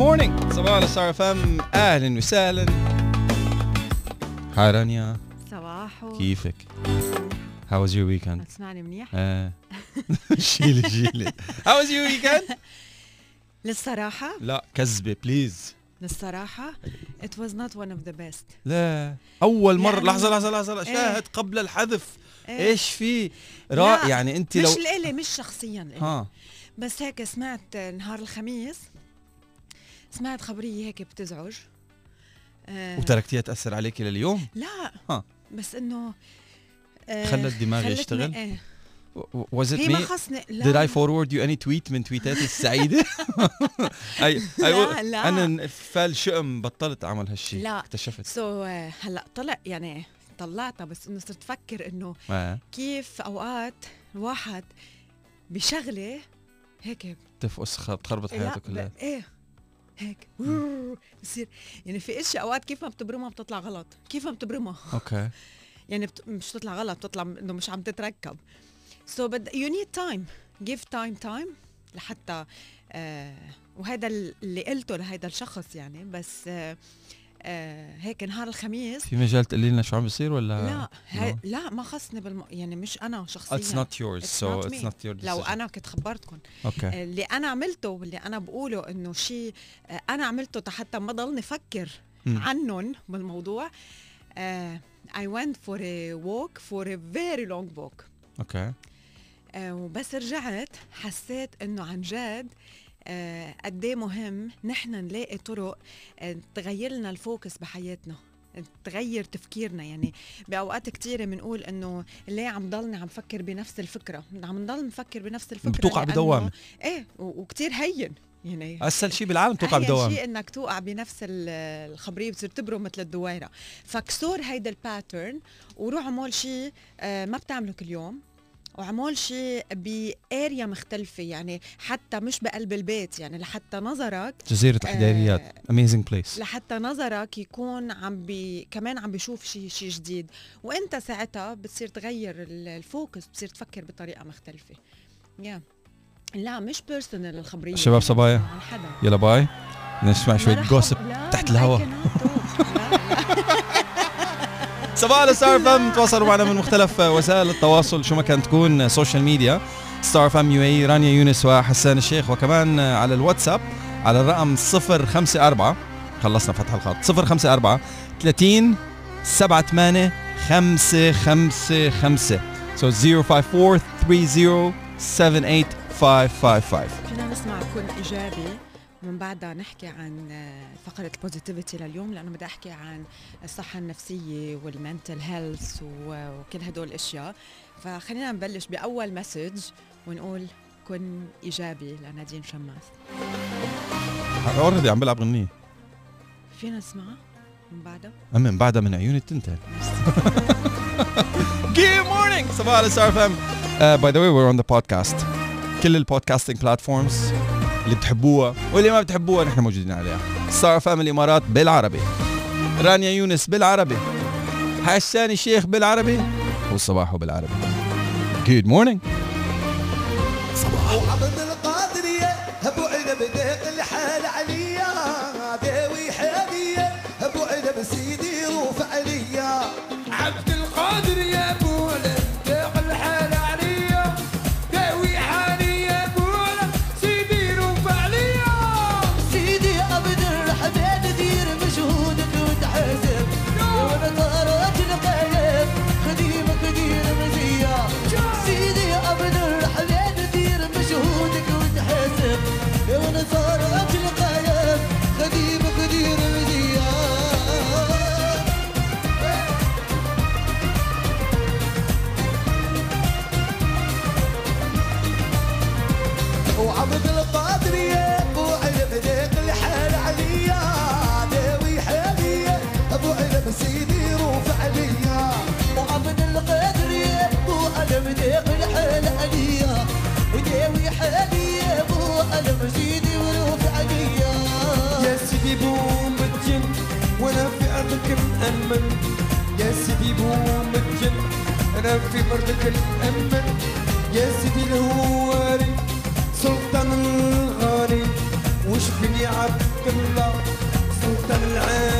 Morning صباحو على ستار اف ام أهلا وسهلا. Hi رانيا صباحو. كيفك؟ How was your weekend? تسمعني منيح؟ آه. شيلي شيلي. How was your weekend? للصراحة. لا كذبة please للصراحة it was not one of the best. لا. أول مرة يعني- لحظة لحظة لحظة. لا، إيه. شاهد قبل الحذف. إيه. إيش في؟ را لا، يعني أنت مش لو لإلي مش شخصيا لإلي ها. بس هيك سمعت نهار الخميس سمعت خبرية هيك بتزعج آه وتركتيها تأثر عليك لليوم؟ لا ها. بس إنه آه خلت دماغي يشتغل؟ إيه Was it هي ما me? خصني لا Did I forward you any tweet من تويتاتي السعيدة؟ أي لا، لا. أنا فال شؤم بطلت أعمل هالشيء لا. اكتشفت سو هلأ طلع يعني طلعتها بس إنه صرت أفكر إنه آه. كيف أوقات الواحد بشغلة هيك تفقس لا حياته كلها إيه هيك. بصير. يعني في اشياء أوقات كيف ما بتبرمها بتطلع غلط. كيف ما بتبرمها. okay. يعني بت... مش بتطلع غلط بتطلع إنه مش عم تتركب. so but you need time give time time لحتى آه وهذا اللي قلته لهيدا الشخص يعني. بس آه آه هيك نهار الخميس. في مجال تقولي لنا شو عم بيصير ولا لا. لا ما خصني بالم... يعني مش أنا شخصيا. So not it's me. not your decision. لو أنا كنت خبرتكم. okay. اللي أنا عملته واللي أنا بقوله إنه شيء آه، أنا عملته حتى ما ضلني أفكر. عنهم بالموضوع. آه، I went for a walk for a very long walk. okay. آه، وبس رجعت حسيت إنه عن جد آه، قد إيه مهم نحن نلاقي طرق آه، تغير لنا ال focus بحياتنا تغير تفكيرنا. يعني بأوقات كثيره بنقول إنه ليه عم ضلني عم فكر بنفس الفكرة؟ عم نضل نفكر بنفس الفكرة بتوقع بدوامة. إيه و- وكتير هين. يعني أسهل شيء بالعالم توقع بدوام شيء إنك توقع بنفس ال- الخبرية بتصير تبرم مثل الدويره فكسور هيدا ال pattern وروح اعمل شيء آه، ما بتعمله كل يوم. وعمل شيء ب area مختلفة يعني حتى مش بقلب البيت يعني لحتى نظرك جزيرة الحداريات amazing place لحتى نظرك يكون عم بي كمان عم بيشوف شيء شيء جديد. وإنت ساعتها بتصير تغير ال- ال focus بتصير تفكر بطريقة مختلفة. يا لا مش personal الخبرية. شباب صبايا. يلا bye. نسمع رح- gossip تحت الهواء. صباحو ستار فام تواصلوا معنا من مختلف وسائل التواصل شو ما كانت تكون سوشيال ميديا ستار فام UAE رانيا يونس وحسان الشيخ وكمان على الواتساب على الرقم 054 خلصنا فتح الخط 054 30 78 555 so 054 30 78555 فينا نسمع كن إيجابي. ومن بعدها نحكي عن فقرة ال positivity لليوم لأنه بدي أحكي عن الصحة النفسية وال mental health وكل هدول الأشياء. فخلينا نبلش بأول message ونقول كن إيجابي لنادين شماس. already عم بلعب غنية. فينا نسمعها من بعدها من بعدها من عيوني التنتين. Good morning! صباحو على ستار by the way we're on the podcast كل ال podcasting platforms اللي بتحبوها واللي ما بتحبوها نحن موجودين عليها. ستار فام الامارات بالعربي. رانيا يونس بالعربي. حسان الشيخ بالعربي. والصباح بالعربي. Good morning. وعبد هجوم الجن أنا في مربك الأمن. يا سيدي الهواري سلطان الغالي وش بني عبد الله؟ سلطان العالي.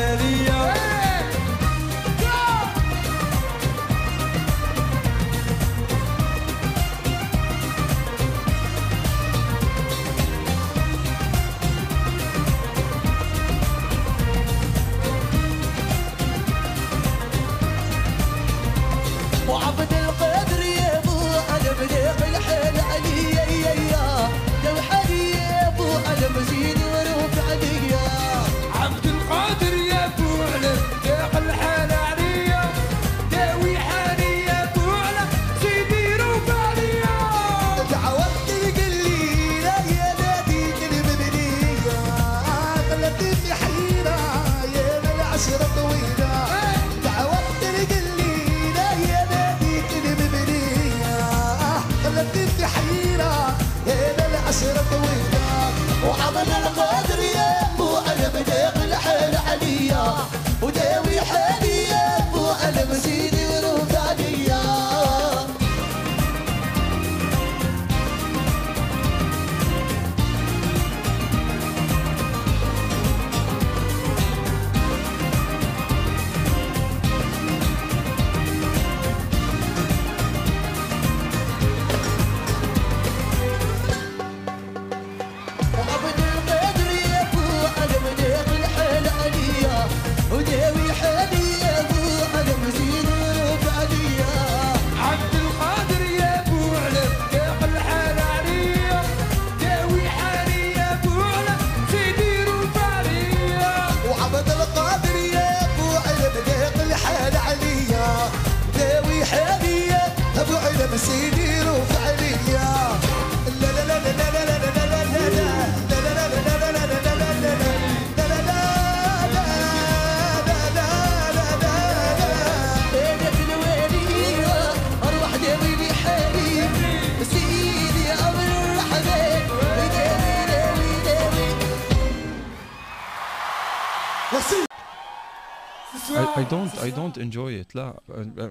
I, I don't I don't enjoy it لا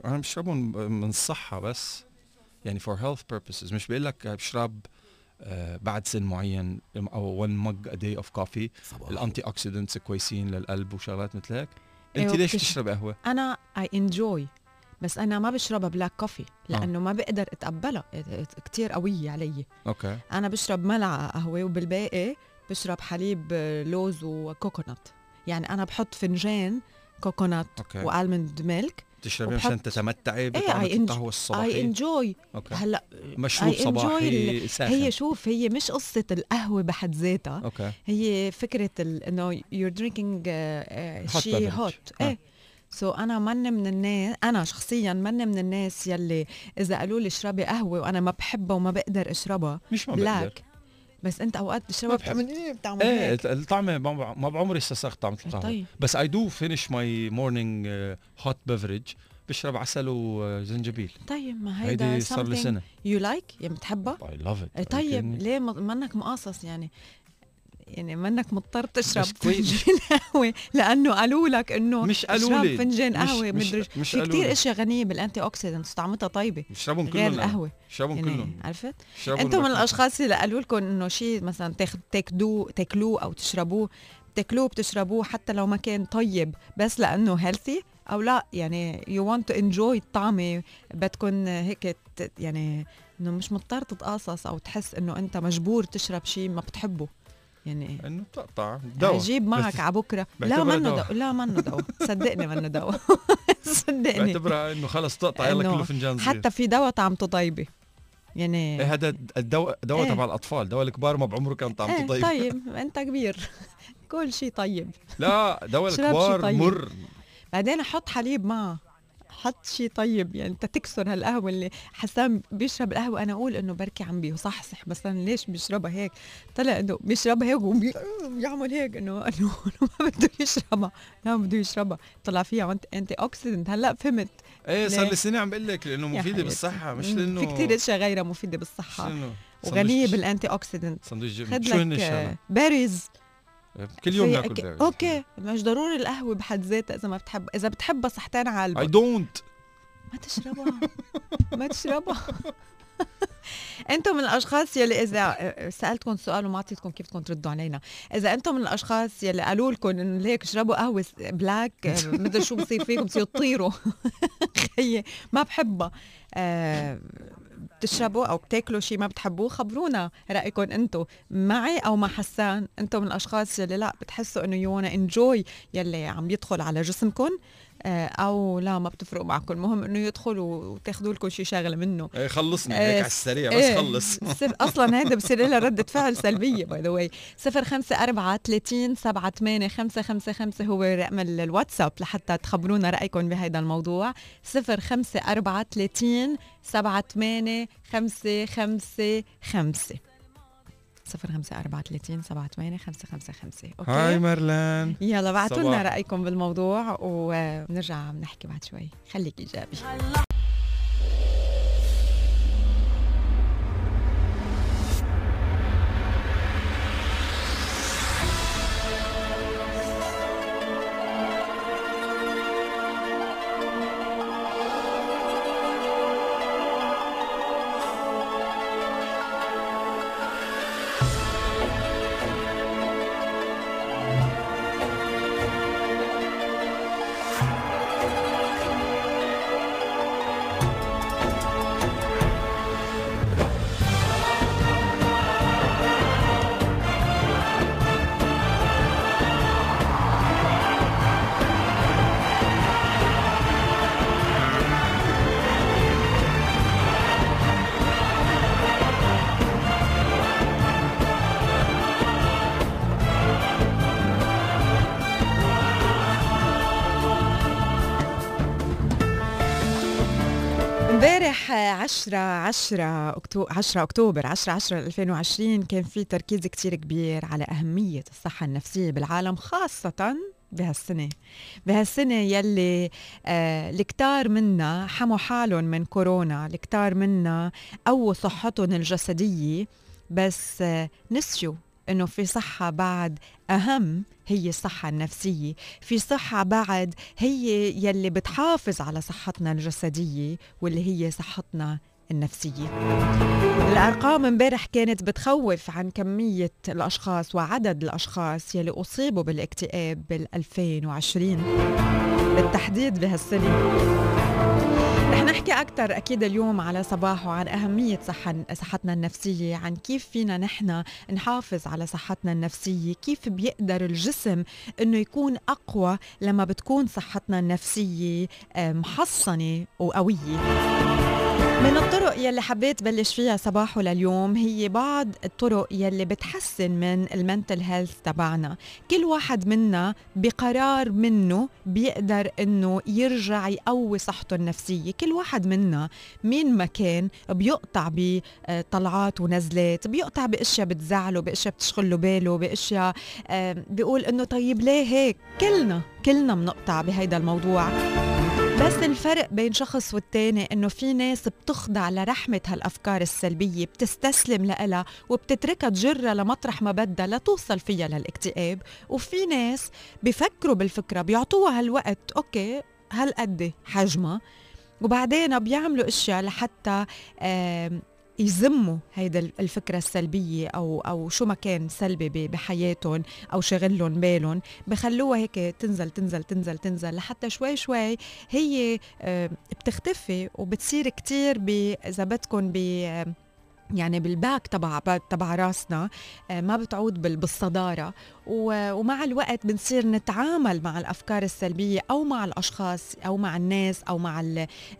أنا بشربهم من الصحة بس يعني for health purposes. مش بقول لك بشرب آه، بعد سن معين أو 1 mug a day of coffee. ال antioxidants كويسين للقلب وشغلات مثل هيك. انت إيه، ليش وبتش- تشرب قهوة؟ أنا I enjoy بس أنا ما بشربها black coffee لأنه ما بقدر أتقبلها. كتير قوية علي. okay. أنا بشرب ملعقة قهوة وبالباقي بشرب حليب آه، لوز و coconut يعني أنا بحط فنجان coconut okay. و almond milk تشربي وبحط- مشان تتمتعي إيه بطعمة I enjoy- القهوة I enjoy هلا مشروب صباحي ال- ساخن. هي شوف هي مش قصة القهوة بحد ذاتها. okay. هي فكرة إنه you're drinking uh, Hot شيء. hot. إيه. so so أنا من من الناس أنا شخصيا من من الناس يلي إذا قالوا لي اشربي قهوة وأنا ما بحبها وما بقدر أشربها مش ما بقدر. black بس انت اوقات بحب. بتعمل إيه؟ بتعمل إيه الطعمه ما بعمري استساغت طعمه القهوة. طيب. بس I do finish my morning hot beverage بشرب عسل وزنجبيل طيب ما هيدا صار لي سنة. you like يعني بتحبها اي love it طيب ليه ما- منك مقاصص يعني؟ يعني منك مضطر تشرب. فنجان قهوة. لأنه قالوا لك إنه مش قالوا لي. فنجان قهوة مش- مدري مش في كثير. إشياء غنية بال antioxidants طعمتها طيبة. بشربهم غير كلهم. أنا. القهوة. بشربهم يعني كلهم. عرفت؟ أنتم من. الأشخاص اللي قالوا لكم إنه شيء مثلا تاكلوه تاكلوه أو تشربوه. بتاكلوه بتشربوه حتى لو ما كان طيب بس لأنه healthy أو لا. يعني you want to enjoy الطعمه بدكم هيك يعني إنه مش مضطر تتقاصص أو تحس إنه أنت مجبور تشرب شيء ما بتحبه. يعني إنه بتقطع. دواء. جيب معك على بكرة. لا منه دواء. لا منه دواء. صدقني منه دواء. صدقني. بعتبرها إنه خلص تقطع يلا كله فنجان صغير حتى في دواء طعمته طيبة. يعني إيه هذا الدواء دواء إيه. تبع الأطفال. دواء الكبار ما بعمره كان طعمته إيه طيب. طيب. أنت كبير. كل شيء طيب. لا دواء الكبار طيب. مر. بعدين حط حليب معه. حط شيء طيب يعني أنت تكسر هالقهوة اللي حسام بيشرب القهوه أنا أقول إنه بركي عم بيصحصح مثلا ليش بيشربها هيك؟ طلع إنه بيشربها هيك وبيعمل هيك إنه إنه ما بده يشربها لا بده يشربها. طلع فيها antioxidant هلأ فهمت. إيه صار؟ لي سنه عم بقول لك لأنه مفيدة. بالصحة مش لأنه في كثير إشياء غيرها مفيدة بالصحة. وغنية بال antioxidant. خد شو هن لك berries كل يوم ناكل okay- berries okay مش ضروري القهوة بحد ذاتها إذا ما بتحب إذا بتحبها صحتين على اي don't ما تشربها. ما تشربها. أنتم من الأشخاص يلي إذا سألتكم سؤال وما أعطيتكم كيف بدكم تردوا علينا. إذا أنتم من الأشخاص يلي قالوا لكم إنه ليك اشربوا قهوة black آه، مدري شو بصير فيكم بتصيروا تطيروا. خيي ما بحبها. آه، بتشربوا أو بتاكلوا شيء ما بتحبوه خبرونا رأيكم أنتم معي أو مع حسان. أنتم من الأشخاص يلي لا بتحسوا إنه you enjoy يلي عم يدخل على جسمكم أو لا ما بتفرق معكم. المهم إنه يدخل وتاخذوا لكم شي شغلة منه. إيه خلصني إيه، هيك على السريع بس إيه، خلص. أصلا هيدا بصير لها ردة فعل سلبية by the way 054 30 78 555 هو رقم ال- الواتساب لحتى تخبرونا رأيكم بهيدا الموضوع. 054 30 78 555 054 30 78 555 okay؟ هاي مرلان يلا بعتوا لنا صباح. رأيكم بالموضوع وبنرجع بنحكي بعد شوي. خليك إيجابي. 10 10 أكتوبر 10 أكتوبر 10 10 2020 كان في تركيز كتير كبير على أهمية الصحة النفسية بالعالم خاصة بهالسنة. بهالسنة يلي آه الكتار منا حموا حالهم من كورونا الكتار منا قووا صحتهم الجسدية بس آه نسيوا إنه في صحة بعد أهم هي الصحة النفسية في صحة بعد هي يلي بتحافظ على صحتنا الجسدية واللي هي صحتنا النفسية. الأرقام امبارح كانت بتخوف عن كمية الأشخاص وعدد الأشخاص يلي أصيبوا بالاكتئاب بال 2020 بالتحديد بهالسنة. رح نحكي أكثر أكيد اليوم على صباح وعن أهمية صحة صحتنا النفسية عن كيف فينا نحن نحافظ على صحتنا النفسية كيف بيقدر الجسم أنه يكون أقوى لما بتكون صحتنا النفسية محصنة وقوية. من الطرق يلي حبيت بلش فيها صباحه لليوم هي بعض الطرق يلي بتحسن من المنتل هيلث تبعنا. كل واحد منا بقرار منه بيقدر إنه يرجع يقوي صحته النفسية. كل واحد منا مين ما كان بيقطع بطلعات ونزلات بيقطع بأشياء بتزعله بأشياء بتشغله باله بأشياء بيقول إنه طيب ليه هيك؟ كلنا كلنا بنقطع بهيدا الموضوع. بس الفرق بين شخص والتاني إنه في ناس بتخضع لرحمة هالأفكار السلبية بتستسلم لها وبتتركها تجرها لمطرح ما بدها لتوصل فيها للاكتئاب. وفي ناس بفكروا بالفكرة بيعطوها هالوقت أوكي هالقد حجمها. وبعدين بيعملوا أشياء لحتى يزموا هيدا الفكرة السلبية أو أو شو ما كان سلبي بحياتهم أو شغلهم بالهم بخلوها هيك تنزل تنزل تنزل تنزل لحتى شوي شوي هي بتختفي وبتصير كتير إذا بدكم يعني بالباك تبع تبع راسنا آه، ما بتعود بالصدارة. ومع الوقت بنصير نتعامل مع الأفكار السلبية أو مع الأشخاص أو مع الناس أو مع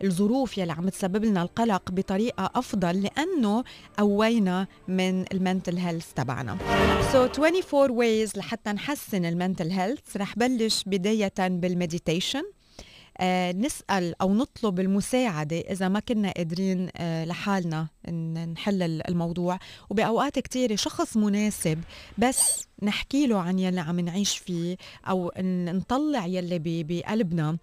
الظروف يلي عم تسبب لنا القلق بطريقة أفضل لأنه قوينا من ال mental health تبعنا. So 24 ways لحتى نحسن ال mental health. رح بلش بداية بال meditation. نسأل أو نطلب المساعدة إذا ما كنا قادرين آه، لحالنا نحل الموضوع. وبأوقات كتيرة شخص مناسب بس نحكي له عن يلي عم نعيش فيه أو نطلع يلي بقلبنا.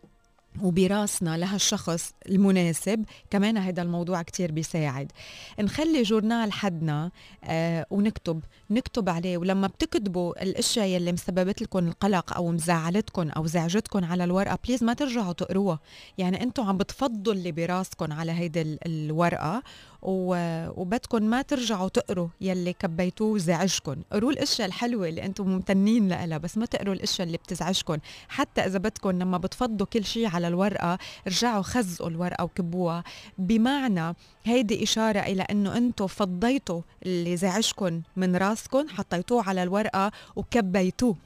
وبراسنا لهالشخص المناسب كمان هذا الموضوع كتير بيساعد. نخلي جورنال حدنا آه ونكتب نكتب عليه ولما بتكتبوا الأشياء يلي مسببت لكم القلق أو مزعلتكم أو زعجتكم على الورقة بليز ما ترجعوا تقروها. يعني أنتم عم بتفضوا اللي براسكم على هيدي الورقة وبدكم ما ترجعوا تقروا يلي كبيتوه وزعجكم قروا الاشياء الحلوة اللي أنتم ممتنين لها بس ما تقروا الاشياء اللي بتزعجكم حتى إذا بدكم لما بتفضوا كل شيء على الورقة رجعوا خزقوا الورقة وكبوها. بمعنى هيدي إشارة إلى إنه أنتم فضيتوا اللي زعجكم من راسكم حطيتوه على الورقة وكبيتوه.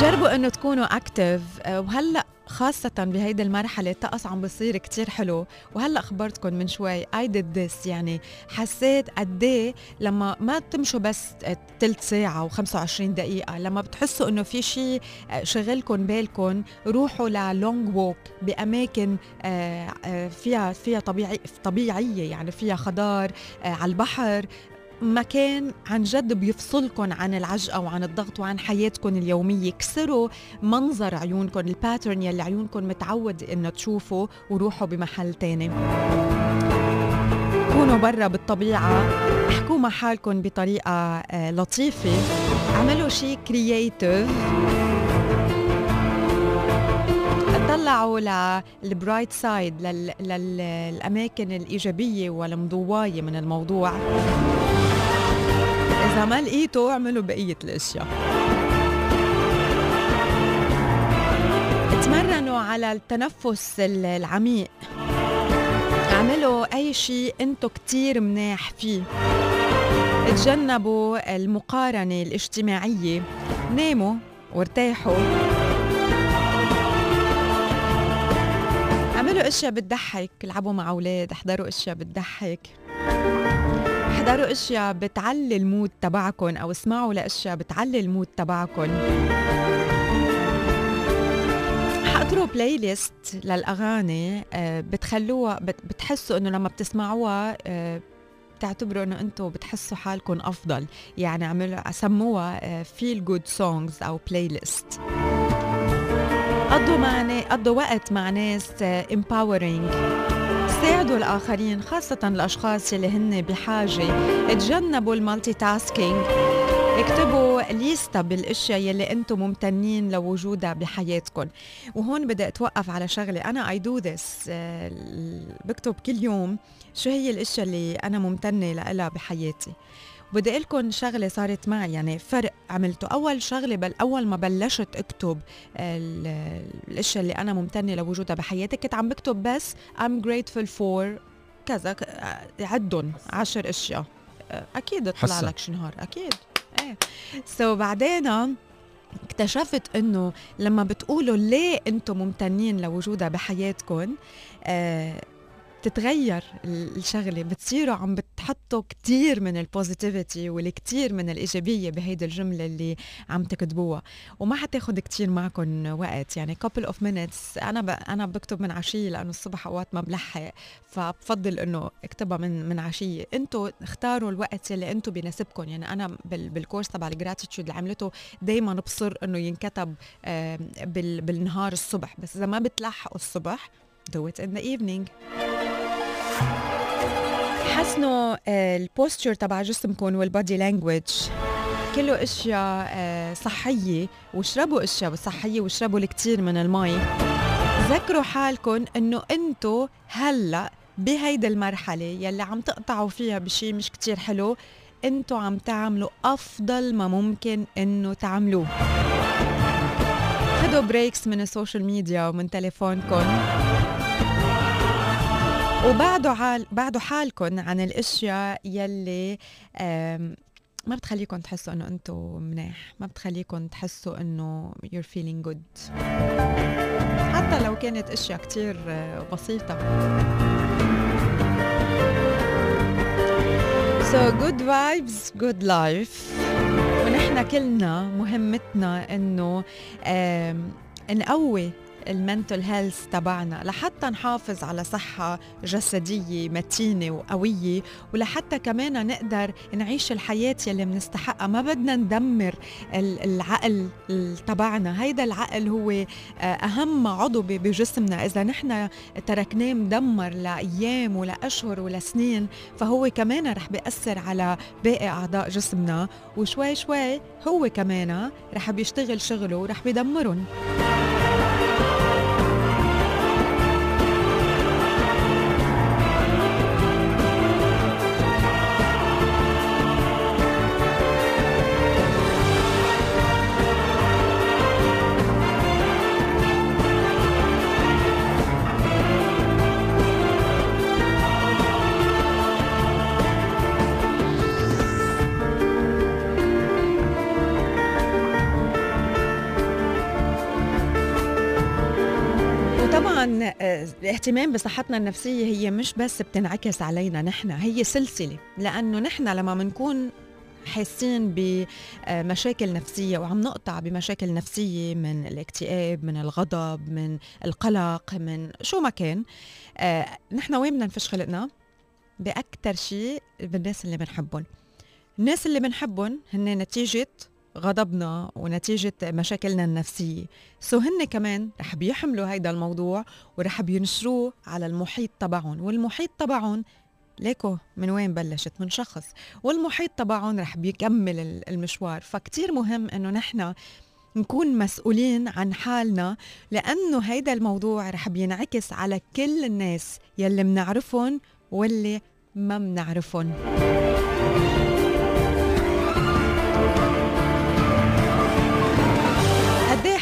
جربوا إنه تكونوا اكتف وهلأ خاصة بهيدي المرحلة الطقس عم بصير كتير حلو. وهلأ خبرتكم من شوي I did this يعني حسيت قد إيه لما ما تمشوا بس تلت ساعة و25 دقيقة لما بتحسوا إنه في شيء شغلكم بالكم روحوا لل long walk بأماكن آه، آه، فيها فيها طبيعي طبيعية يعني فيها خضار آه، على البحر مكان عن جد بيفصلكم عن العجقة وعن الضغط وعن حياتكم اليومية. كسروا منظر عيونكم ال pattern يلي عيونكم متعود إنه تشوفوا وروحوا بمحل تاني. كونوا برا بالطبيعة احكوا مع حالكم بطريقة آه، لطيفة. اعملوا شيء creative طلعوا لل bright side للأماكن الإيجابية والمضوايه من الموضوع. إذا ما لقيتوا اعملوا بقية الأشياء؟ تمرنوا على التنفس العميق. اعملوا أي شيء أنتوا كتير مناح فيه. تجنبوا المقارنة الاجتماعية. ناموا وارتاحوا. اعملوا أشياء بتضحك. العبوا مع أولاد احضروا أشياء بتضحك. احضروا أشياء بتعلي ال mood تبعكم أو اسمعوا لأشياء بتعلي ال mood تبعكم حضروا playlist للأغاني آه، بتخلوها بت- بتحسوا إنه لما بتسمعوها آه، بتعتبروا إنه أنتم بتحسوا حالكم أفضل. يعني عملوا سموها feel good songs أو playlist قضوا مع نا- قضوا وقت مع ناس empowering ساعدوا الآخرين خاصة الأشخاص اللي هن بحاجة. تجنبوا ال multitasking. اكتبوا ليستا بالأشياء يلي أنتم ممتنين لوجودها بحياتكم. وهون بدي أتوقف على شغلة. أنا I do this بكتب كل يوم شو هي الأشياء اللي أنا ممتنة لها بحياتي. بدي أقول لكم شغلة صارت معي يعني فرق عملته. أول شغلة بل أول ما بلشت أكتب ال- الأشياء اللي أنا ممتنة لوجودها بحياتي كنت عم بكتب بس I'm grateful for كذا ك- عدهم عشر أشياء. أكيد طلع. لك شي نهار أكيد. إيه. سو so بعدين اكتشفت إنه لما بتقولوا ليه أنتم ممتنين لوجودها بحياتكم آه بتتغير ال- الشغلة بتصيروا عم بتحطوا كتير من ال positivity والكتير من الإيجابية بهيدي الجملة اللي عم تكتبوها. وما حتاخد كتير معكم وقت. يعني couple of minutes أنا ب... أنا بكتب من عشية لأنه الصبح أوقات ما بلحق فبفضل إنه اكتبها من من عشية. أنتم اختاروا الوقت اللي أنتم بيناسبكم يعني أنا بال... بال course تبع ال gratitude اللي عملته دائما بصر إنه ينكتب بال... بالنهار الصبح. بس إذا ما بتلحقوا الصبح do it in the evening. حسنوا آه، ال posture تبع جسمكم وال body language كله إشياء آه، صحية. واشربوا إشياء صحية واشربوا الكثير من المي. ذكروا حالكم إنه أنتو هلأ بهيدي المرحلة يلي عم تقطعوا فيها بشي مش كتير حلو أنتو عم تعملوا أفضل ما ممكن إنه تعملوه. خدوا breaks من ال social media ومن تليفونكم وبعدوا حال بعدوا حالكم عن الأشياء يلي ما بتخليكم تحسوا إنه أنتم مناح ما بتخليكم تحسوا إنه you're feeling good. حتى لو كانت أشياء كتير آه، بسيطة. So good vibes, good life. ونحن كلنا مهمتنا إنه نقوي المنتل هيلث تبعنا لحتى نحافظ على صحة جسدية متينة وقوية ولحتى كمان نقدر نعيش الحياة يلي بنستحقها ما بدنا ندمر ال- العقل ال- تبعنا. هيدا العقل هو آه، أهم عضو بجسمنا. إذا نحن تركناه مدمر لأيام ولأشهر ولسنين فهو كمان رح بيأثر على باقي أعضاء جسمنا. وشوي شوي هو كمان رح بيشتغل شغله ورح بيدمرهم وطبعا آه، الاهتمام بصحتنا النفسية هي مش بس بتنعكس علينا نحن هي سلسلة. لأنه نحن لما منكون حاسين بمشاكل نفسية وعم نقطع بمشاكل نفسية من الاكتئاب من الغضب من القلق من شو ما كان آه، نحن وين بدنا نفش خلقنا؟ بأكتر شيء بالناس اللي بنحبهم. الناس اللي بنحبهم هن نتيجة غضبنا ونتيجة مشاكلنا النفسية. سو هن كمان رح بيحملوا هيدا الموضوع ورح بينشروه على المحيط تبعهم. والمحيط تبعهم ليكو من وين بلشت؟ من شخص. والمحيط تبعهم رح بيكمل ال- المشوار. فكتير مهم إنه نحن نكون مسؤولين عن حالنا لأنه هيدا الموضوع رح بينعكس على كل الناس يلي منعرفهم واللي ما منعرفهم.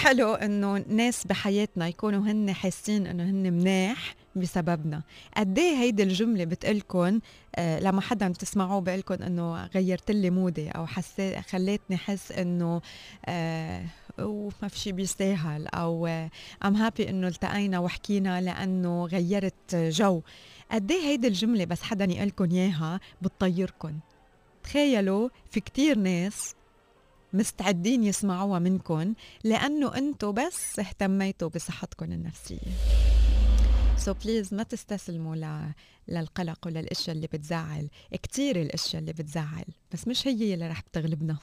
حلو إنه ناس بحياتنا يكونوا هن حاسين إنه هن مناح بسببنا. قد إيه هيدي الجملة بتقلكن آه لما حدا بتسمعوه بقلكن إنه غيرت لي mood ي أو حسيت خليتني احس إنه آه وما في شيء بيستاهل أو I'm happy إنه التقينا وحكينا لأنه غيرت جو. قد إيه هيدي الجملة بس حدا يقلكن إياها بتطيركن. تخيلوا في كتير ناس مستعدين يسمعوها منكم لأنه أنتم بس اهتميتوا بصحتكم النفسية. so so please ما تستسلموا ل... للقلق وللأشياء اللي بتزعل كتير الأشياء اللي بتزعل بس مش هي اللي رح بتغلبنا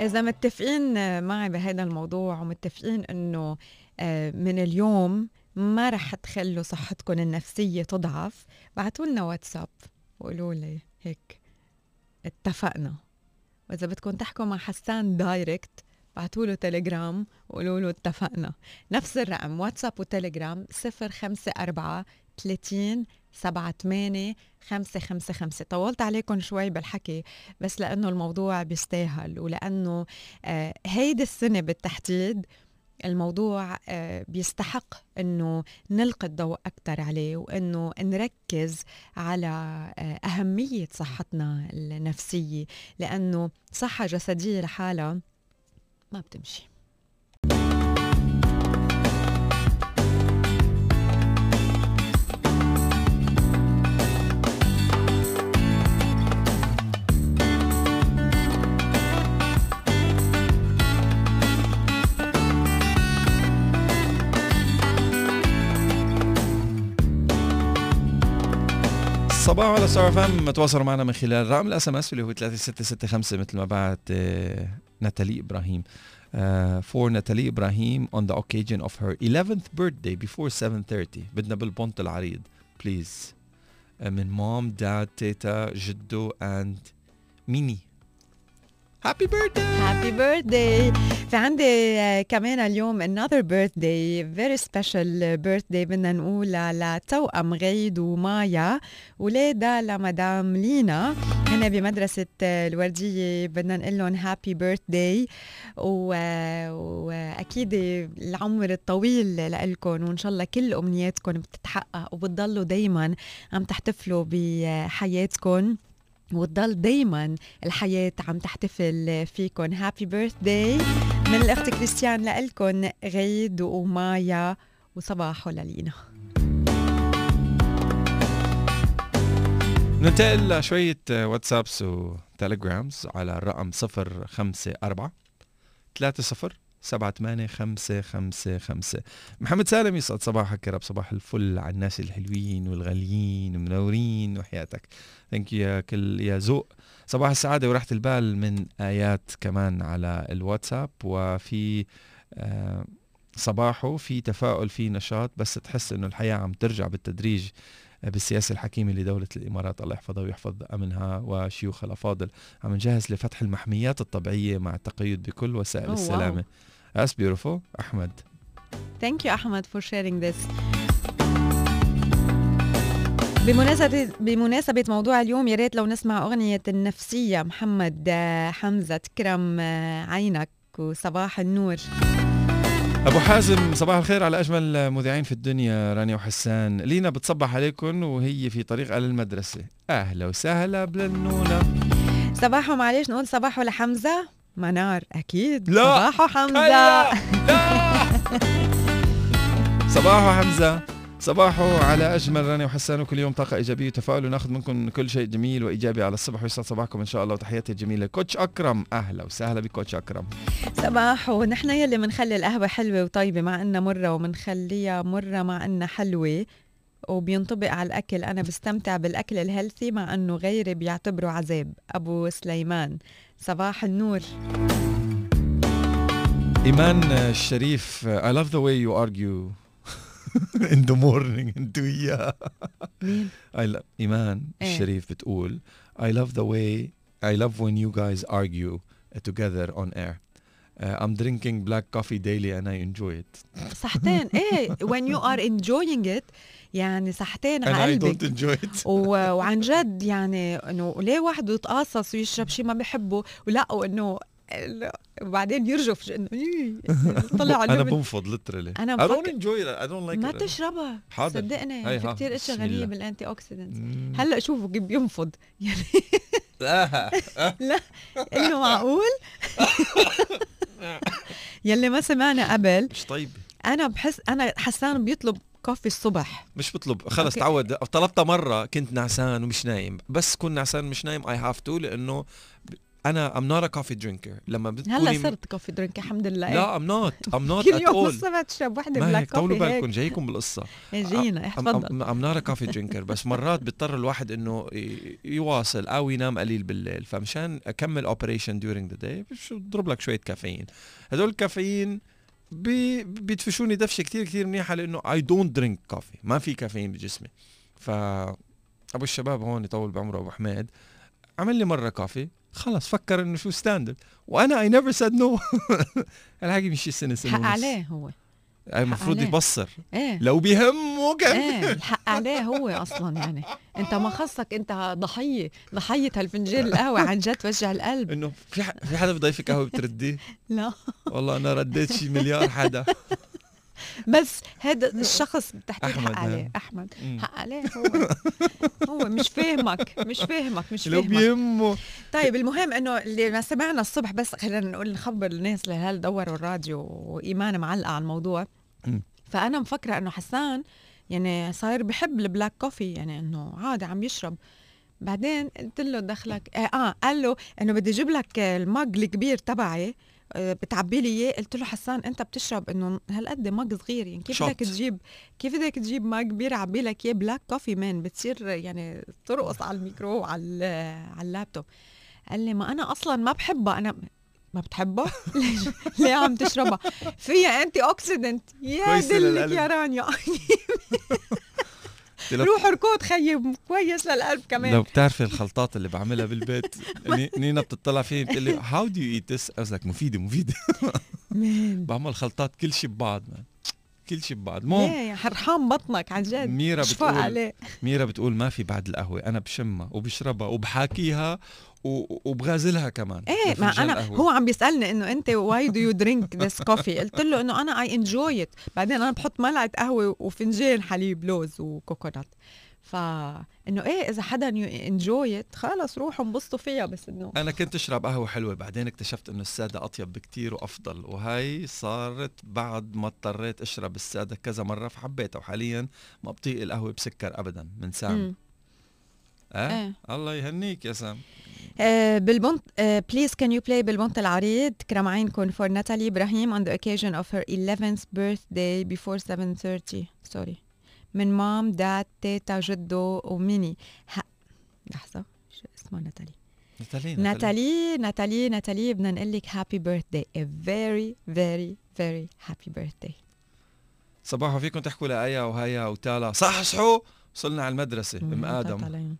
إذا متفقين معي بهذا الموضوع ومتفقين إنه آه، من اليوم ما رح تخلوا صحتكم النفسية تضعف بعتوا لنا واتساب وقولوا لي هيك اتفقنا. وإذا بدكم تحكوا مع حسان دايركت بعتوا له تليجرام وقولوا له اتفقنا. نفس الرقم واتساب وتليجرام 054 30 سبعة ثمانية خمسة خمسة خمسة. طولت عليكم شوي بالحكي بس لأنه الموضوع بيستاهل ولأنه آه هيدي السنة بالتحديد الموضوع آه بيستحق إنه نلقي الضوء أكثر عليه وإنه نركز على آه أهمية صحتنا النفسية لأنه صحة جسدية لحالها ما بتمشي. صباح على ستار اف ام تواصلوا معنا من خلال رقم ال SMS اللي هو 3665 مثل ما بعت آه، ناتالي إبراهيم. uh, for ناتالي إبراهيم on the occasion of her 11th birthday before 7:30 بدنا بالبنط العريض please uh, من mom dad تيتا جدو and ميني. happy birthday happy birthday في عندي آه، كمان اليوم another birthday very special birthday بدنا نقول لتوأم غيد ومايا ولادها لمدام لينا. هنا بمدرسة آه، الوردية بدنا نقول لهم happy birthday وأكيد العمر الطويل لكم وإن شاء الله كل أمنياتكم بتتحقق وبتضلوا دايما عم تحتفلوا بحياتكم وتضل دايما الحياة عم تحتفل فيكم happy birthday من الأخت كريستيان لإلكم غيد ومايا وصباح للينا. ننتقل لشوية WhatsApps و Telegrams على الرقم 054 30 سبعة ثمانية خمسة خمسة خمسة. محمد سالم يسعد صباحك يا رب. صباح الفل على الناس الحلوين والغاليين ومنورين وحياتك. thank you كلك ذوق. صباح السعادة وراحة البال من آيات كمان على الواتساب. وفي آه صباحه في تفاؤل في نشاط بس تحس إنه الحياة عم ترجع بالتدريج. بالسياسة الحكيمة لدولة الإمارات. الله يحفظها ويحفظ أمنها وشيوخها الأفاضل. عم نجهز لفتح المحميات الطبيعية مع التقيد بكل وسائل Oh, wow. السلامة. That's beautiful أحمد Thank you أحمد for sharing this. بمناسبة بمناسبة موضوع اليوم يا ريت لو نسمع أغنية النفسية. محمد حمزة تكرم عينك وصباح النور. أبو حازم صباح الخير على أجمل مذيعين في الدنيا رانيا وحسان. لينا بتصبح عليكم وهي في طريقها للمدرسة أهلا وسهلا بلنونة. صباحو معلش نقول صباحو لحمزة منار أكيد. لا. صباحو حمزة هلا لا. صباحو حمزة صباحو على أجمل رانيا وحسان وكل يوم طاقة إيجابية وتفاؤل. وناخذ منكم كل شيء جميل وإيجابي على الصبح. ويسعد صباحكم إن شاء الله. وتحياتي الجميلة كوتش أكرم. أهلا وسهلا بكوتش أكرم. صباح ونحن يلي بنخلي القهوة حلوة وطيبة مع إنها مرة وبنخليها مرة مع إنها حلوة وبينطبق على الأكل. أنا بستمتع بالأكل الهيلثي مع إنه غيري بيعتبره عذاب. أبو سليمان. صباح النور. إيمان الشريف I love the way you argue. in the morning انتوا اياها مين؟ I love ايمان إيه. الشريف بتقول I love the way I love when you guys argue together on air Uh, I'm drinking black coffee daily and I enjoy it. صحتين ايه when you are enjoying it يعني صحتين And على I don't قلبك enjoy it. و- وعن جد يعني انه ليه واحد يتقاصص ويشرب شيء ما بيحبه ولا وانه لا، وبعدين يرجف انه إيه، طلع أنا على بنفض literally. أنا I don't enjoy it. I don't like ما it. تشربها. حاضر. صدقني في كثير إشياء غنيه. بال antioxidant. هلأ شوفوا كيف بينفض. يعني لا إنه معقول؟ يلي ما سمعنا قبل. مش طيبه أنا بحس أنا حسان بيطلب coffee الصبح. مش بطلب خلص. تعود. طلبتها مرة كنت نعسان ومش نايم. بس كون نعسان مش نايم I have to لأنه أنا I'm not a coffee drinker لما بتكوني هلا صرت coffee drinker الحمد لله. لا I'm not I'm not كل يوم الصبح تشرب وحدة black طولوا coffee بالكم هيك. جايكم بالقصة. جينا تفضل I'm not coffee drinker بس مرات بيضطر الواحد إنه يواصل أو ينام قليل بالليل. فمشان أكمل operation during the day بضرب لك شوية كافيين. هدول الكافيين بي بيدفشوني دفشة كتير كتير منيحة لأنه I don't drink coffee ما في كافيين بجسمي. ف أبو الشباب هون يطول بعمره أبو حميد عمل لي مرة coffee خلص فكر إنه شو standard وأنا I never said no الحكي مش سنه سنة حق. عليه هو. المفروض. يبصر. إيه. لو بيهمه كم إيه الحق عليه هو أصلا يعني. أنت ما خصك أنت ضحية ضحية هالفنجان القهوة عن جد توجع القلب. إنه في في حدا بضيفك قهوة بترديه؟ لا. والله أنا رديت شي مليار حدا. بس هذا الشخص بتحكي أحمد، حق عليه. نعم. أحمد. حق عليه هو. هو مش فاهمك مش فاهمك مش لو فاهمك. بيهمه. طيب المهم إنه اللي ما سمعنا الصبح بس خلينا نقول نخبر الناس اللي هل دوروا الراديو وإيمان معلقة على الموضوع. فأنا مفكرة إنه حسان يعني صاير بحب ال black coffee يعني إنه عادي عم يشرب. بعدين قلت له دخلك آه, آه قال له إنه بدي أجيب لك ال mug الكبير تبعي. بتعبي لي إياه قلت له حسان أنت بتشرب إنه هالقد mug صغير يعني كيف. بدك تجيب كيف بدك تجيب mug كبير عبي لك إياه black coffee man بتصير يعني ترقص على الميكرو وعلى على اللابتوب قال لي ما أنا أصلا ما بحبها أنا ما بتحبها؟ ليش ليه عم تشربها؟ فيها antioxidant يا دلك. يا رانيا روح اركض خيي كويس للقلب كمان. لو بتعرفي الخلطات اللي بعملها بالبيت ني- نينا بتطلع فيني بتقول لي how do you eat this قصدك مفيدة مفيدة. بعمل خلطات كل شيء ببعض man كل شيء ببعض. المهم ليه حرحان بطنك عن جد. ميرا بتقول عليه ميرا بتقول ما في بعد القهوة أنا بشمها وبشربها وبحاكيها وبغازلها كمان. إيه ما أنا قهوة. هو عم بيسألني إنه أنت why do you drink this coffee قلت له إنه أنا I enjoy it بعدين أنا بحط ملعقة قهوة وفنجان حليب لوز و coconut. فانه إيه إذا حدا enjoy it خلص روحوا انبسطوا فيها بس إنه. أنا كنت أشرب قهوة حلوة بعدين اكتشفت إنه السادة أطيب بكتير وأفضل. وهي صارت بعد ما اضطريت أشرب السادة كذا مرة فحبيتها. وحاليا ما بطيق القهوه بسكر ابدا من سام. آه؟ إيه. الله يهنيك يا سام. بالبنط please can you play بالبنط العريض؟ كرم عينكم for Natalie Ibrahim on the occasion of her 11th birthday before 7:30 sorry. من mom dad تيتا جدو وميني ها لحظة. شو اسمها ناتالي؟ ناتالي ناتالي. ناتالي ناتالي بدنا نقول لك happy birthday a very very very happy birthday. صباحو فيكم تحكوا لآيا وهيا وتالا. صحصحوا وصلنا على المدرسة. أم آدم.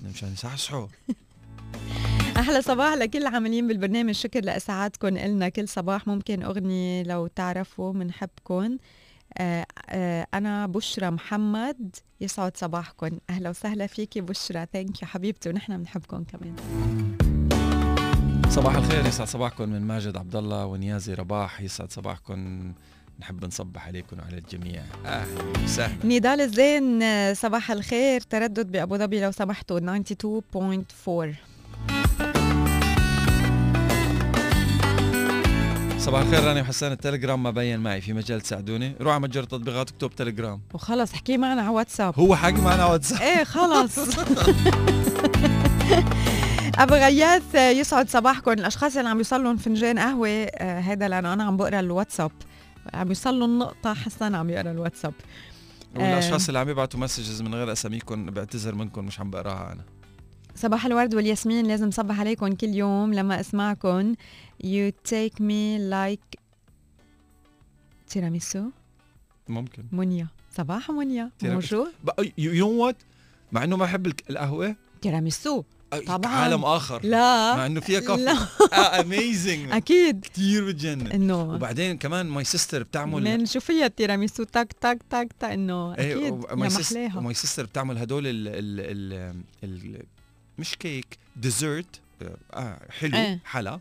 مشان يصحصحوا أحلى صباح لكل العاملين بالبرنامج شكر لأسعادكم. النا كل صباح ممكن أغنية لو تعرفوا بنحبكم آه آه أنا بشرى محمد يسعد صباحكم. أهلا وسهلا فيكي بشرى. ثانك يو حبيبتي ونحن بنحبكم كمان. صباح الخير يسعد صباحكم من ماجد عبد الله ونيازي رباح. يسعد صباحكم نحب نصبح عليكم وعلى الجميع. أهلا وسهلا. نضال الزين آه، صباح الخير. تردد بأبو ظبي لو سمحتوا 92.4 صباح الخير راني وحسان. التليجرام ما بين معي في مجال تساعدوني. روح على متجر التطبيقات اكتب تليجرام. وخلص احكي معنا على واتساب. هو حكي معنا واتساب. إيه خلص. أبو غياث آه، يسعد صباحكم. الأشخاص اللي عم يوصلهم فنجان قهوة آه، هذا لأنه أنا عم بقرأ الواتساب. عم يوصلوا النقطة حسان عم يقرأ الواتساب. والأشخاص اللي عم يبعتوا messages من غير أساميكم بعتذر منكم مش عم بقراها أنا. صباح الورد والياسمين لازم صبح عليكم كل يوم لما أسمعكم. You take me like تيراميسو. ممكن. منيا. صباح منيا. تيراميسو. موجود you know what مع إنه ما بحب القهوة. تيراميسو. طبعاً. عالم آخر. لا. مع إنه فيها لا. amazing أكيد. كثير بتجنن. إنه. وبعدين كمان my sister بتعمل من شو فيها التيراميسو. تك تك تك تك إنه أكيد يا my sister بتعمل هدول ال ال ال مش كيك dessert آه حلو إيه. حلا.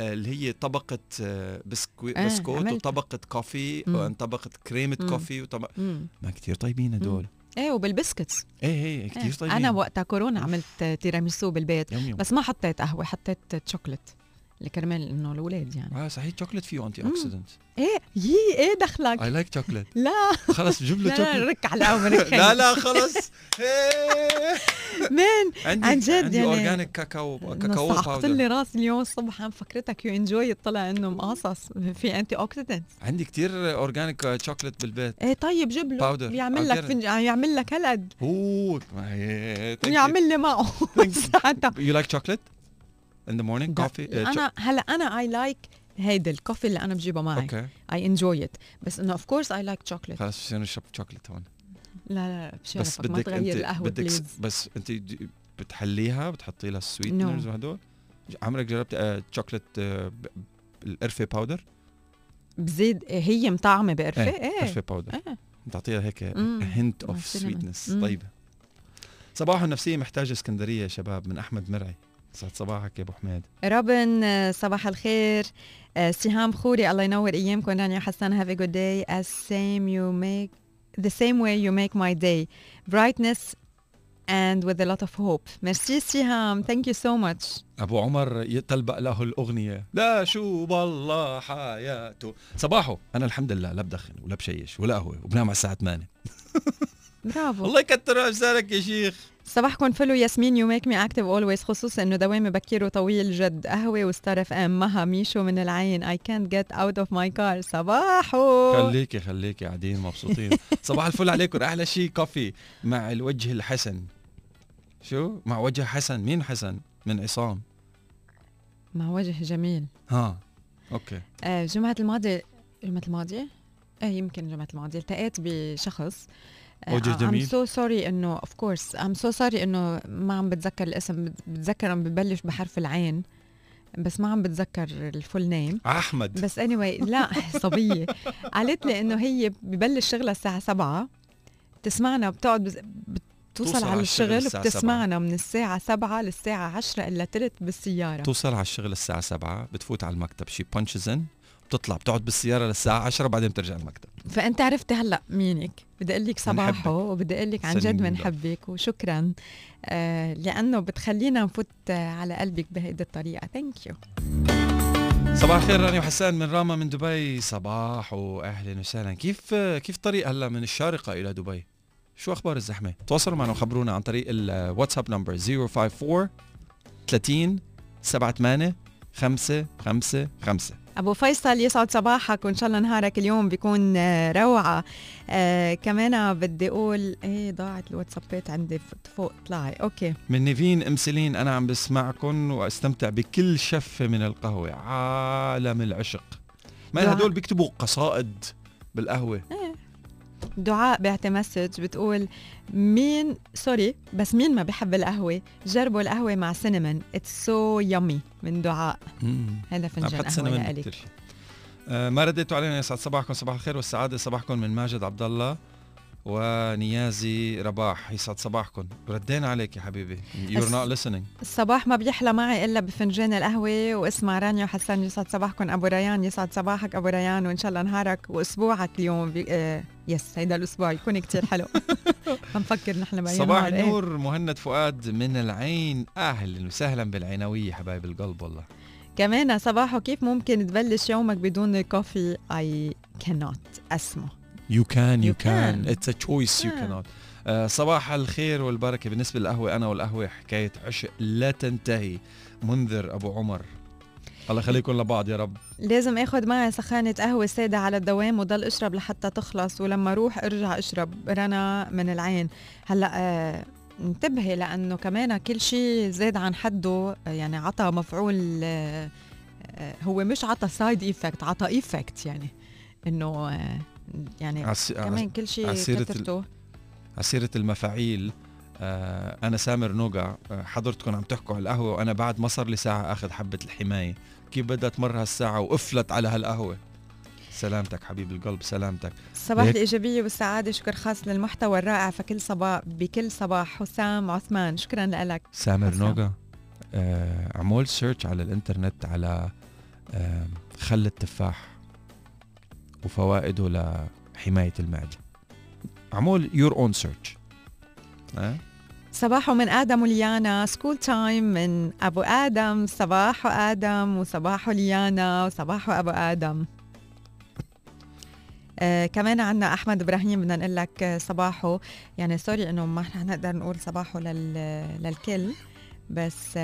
آه، اللي هي طبقة آه، بسكوي إيه، بسكوت. وطبقة coffee. وطبقة كريمة. coffee وطبق مم. ما كتير طيبين هدول. إيه وبال biscuits. إيه إيه كتير إيه. طيبين. أنا وقتها كورونا عملت تيراميسو بالبيت يوم يوم. بس ما حطيت قهوة حطيت شوكلت اللي كرمال إنه الاولاد يعني. آه صحيح شوكليت فيه anti. oxidant إيه يي إيه دخلك؟ I like chocolate لا. خلص بجيب له شوكليت رك على القهوه رك لا لا خلص إيه. man عن جد عندي يعني. organic كاكاو كاكاو powder لي راسي اليوم الصبح عم فكرتك. you enjoy طلع إنه مقاصص في antioxidant عندي كتير organic chocolate بالبيت. إيه طيب جيب له. powder. بيعمل لك يعمل لك هالقد أوه يعمل لي معه. you like chocolate in the morning coffee أنا هلا أنا I like هيدا ال coffee اللي أنا بجيبه معي. okay I enjoy it بس إنه of course I like chocolate خلص بصير نشرب شوكليت هون. لا لا بس بشرفك ما بدك تغير القهوة بدك please بس أنت بتحليها بتحطي لها ال sweeteners No. وهدول؟ عمرك جربت آه، شوكليت آه، ب- القرفة powder؟ بزيد هي مطعمة بقرفة؟ إيه إيه. قرفة powder إيه. بتعطيها هيك. hint of. sweetness. طيبه صباح النفسية محتاجة اسكندرية يا شباب من أحمد مرعي. سعد صباحك يا أبو حميد. رابن آه، صباح الخير. آه، سهام خوري الله ينور ايامكم رانيا حسان have a good day. As same you make the same way you make my day. Brightness and with a lot of hope. merci سهام thank you so much. أبو عمر بتلبق له الأغنية. لا شو بالله حياته. صباحو. أنا الحمد لله لا بدخن ولا بشيش ولا قهوة. وبنام على الساعة 8 برافو. الله يكتر امثالك يا شيخ. صباحكم فل وياسمين you make me active always خصوصا إنه دوامي بكير وطويل جد. قهوة و Star FM مها ميشو من العين. اي كانت جيت اوت اوف ماي كار صباحو. خليكي خليكي قاعدين مبسوطين. صباح الفل عليكم. أحلى شيء coffee مع الوجه الحسن. شو؟ مع وجه حسن. مين حسن؟ من عصام. مع وجه جميل. ها okay. آه، الجمعة الماضية الجمعة الماضية؟ إيه يمكن الجمعة الماضية التقيت بشخص وجه جميل. I'm so sorry إنه of course I'm so sorry إنه ما عم بتذكر الاسم. بت- بتذكر عم ببلش بحرف العين بس ما عم بتذكر ال full name أحمد. بس anyway لا صبية. قالت لي إنه هي ببلش شغلها الساعة سبعة. بتسمعنا بتقعد بز... بتوصل توصل على الشغل الساعة وبتسمعنا من الساعة سبعة للساعة عشرة إلا تلت بالسيارة. توصل على الشغل الساعة 7 بتفوت على المكتب. she punches in بتطلع بتقعد بالسيارة للساعة 10 بعدين بترجع المكتب. فأنت عرفت هلأ مينك بدي أقول لك صباحو وبدي أقول لك عن جد. بنحبك وشكرا. آه لأنه بتخلينا نفوت على قلبك بهيدي الطريقة. thank you صباح الخير راني وحسان من راما من دبي. صباح واهلا وسهلا. كيف كيف الطريق هلأ من الشارقة إلى دبي؟ شو أخبار الزحمة؟ تواصلوا معنا وخبرونا عن طريق الواتساب number 054 30 78 5 5 5 أبو فيصل يسعد صباحك وإن شاء الله نهارك اليوم بيكون آه روعة. آه كمان بدي أقول إيه ضاعت الواتسابات عندي فوق طلعي. أوكي. من نيفين ام سيلين أنا عم بسمعكم وأستمتع بكل شفه من القهوة. عالم العشق. ما. هدول بيكتبوا قصائد بالقهوة؟ دعاء بعتي message بتقول مين sorry بس مين ما بحب القهوة؟ جربوا القهوة مع cinnamon it's so yummy من دعاء. هذا فنجان قهوة شيء آه، ما رديتوا علينا يسعد صباحكم صباح الخير والسعادة صباحكم من ماجد عبد الله. ونيازي رباح. يسعد صباحكم. ردينا عليك يا حبيبي. أس- not listening. الصباح ما بيحلى معي إلا بفنجان القهوة واسمع رانيا وحسان. يسعد صباحكم. أبو ريان يسعد صباحك أبو ريان. وإن شاء الله نهارك وأسبوعك اليوم بي... آه yes هيدا الأسبوع يكون كتير حلو. عم نفكر نحن باي صباح إيه. النور مهند فؤاد من العين أهلا وسهلا بالعينوية حبايب القلب والله. كمان صباحو كيف ممكن تبلش يومك بدون coffee؟ I cannot. اسمه you can you, You can. can. it's a choice you آه. cannot. آه صباح الخير والبركة. بالنسبة للقهوة أنا والقهوة حكاية عشق لا تنتهي. منذر أبو عمر. الله يخليكم لبعض يا رب. لازم آخذ معي سخانة قهوة سادة على الدوام وضل أشرب لحتى تخلص. ولما أروح أرجع أشرب رنا من العين. هلأ آه انتبهي لأنه كمان كل شيء زاد عن حده. يعني عطى مفعول آه آه هو مش عطى side effect عطى effect يعني. إنه آه يعني عس... كمان كل شيء عسيرة ال- كترته. على سيرة المفاعيل آه أنا سامر نوقع آه حضرتكم عم تحكوا على القهوة وأنا بعد ما صار لي ساعة أخذ حبة الحماية. كيف بدها تمر هالساعة وقفلت على هالقهوة؟ سلامتك حبيب القلب سلامتك. صباح. الإيجابية والسعادة شكر خاص للمحتوى الرائع فكل صباح بكل صباح. حسام عثمان شكرا لك. سامر حسن. نوقع آه عمول search على الإنترنت على آه خل التفاح. وفوائده لحماية المعدة. عمول your own search صباحو من آدم وليانا school time من أبو آدم. صباحو آدم وصباحو ليانا وصباحو أبو آدم. آه كمان عنا أحمد إبراهيم بدنا نقول لك صباحو. يعني sorry إنه ما رح نقدر نقول صباحو لل للكل بس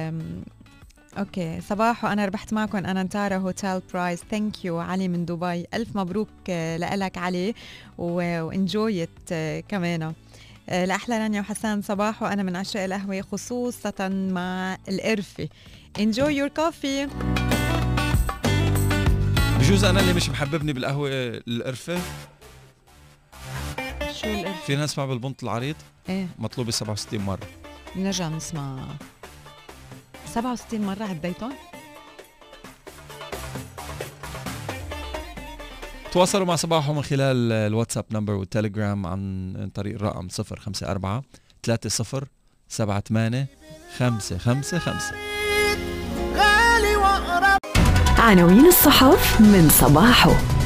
okay صباحو أنا ربحت معكم أنا نتارا hotel prize. Thank you علي من دبي. ألف مبروك آه، لك علي و enjoy it كمان. آه، لأحلى رانيا وحسان صباح وأنا من عشاق القهوة خصوصا مع القرفة. Enjoy your coffee. بجوز أنا اللي مش محببني بالقهوة القرفة. شو القرفة؟ في ناس مع بالبنط العريض؟ إيه. مطلوبه 67 مرة. نرجع نسمع. 67 مرة عديتهم؟ تواصلوا مع صباحو من خلال الواتساب نمبر والتليجرام عن طريق الرقم 054 30 78 555 غالي وأقرب. عناوين الصحف من صباحه.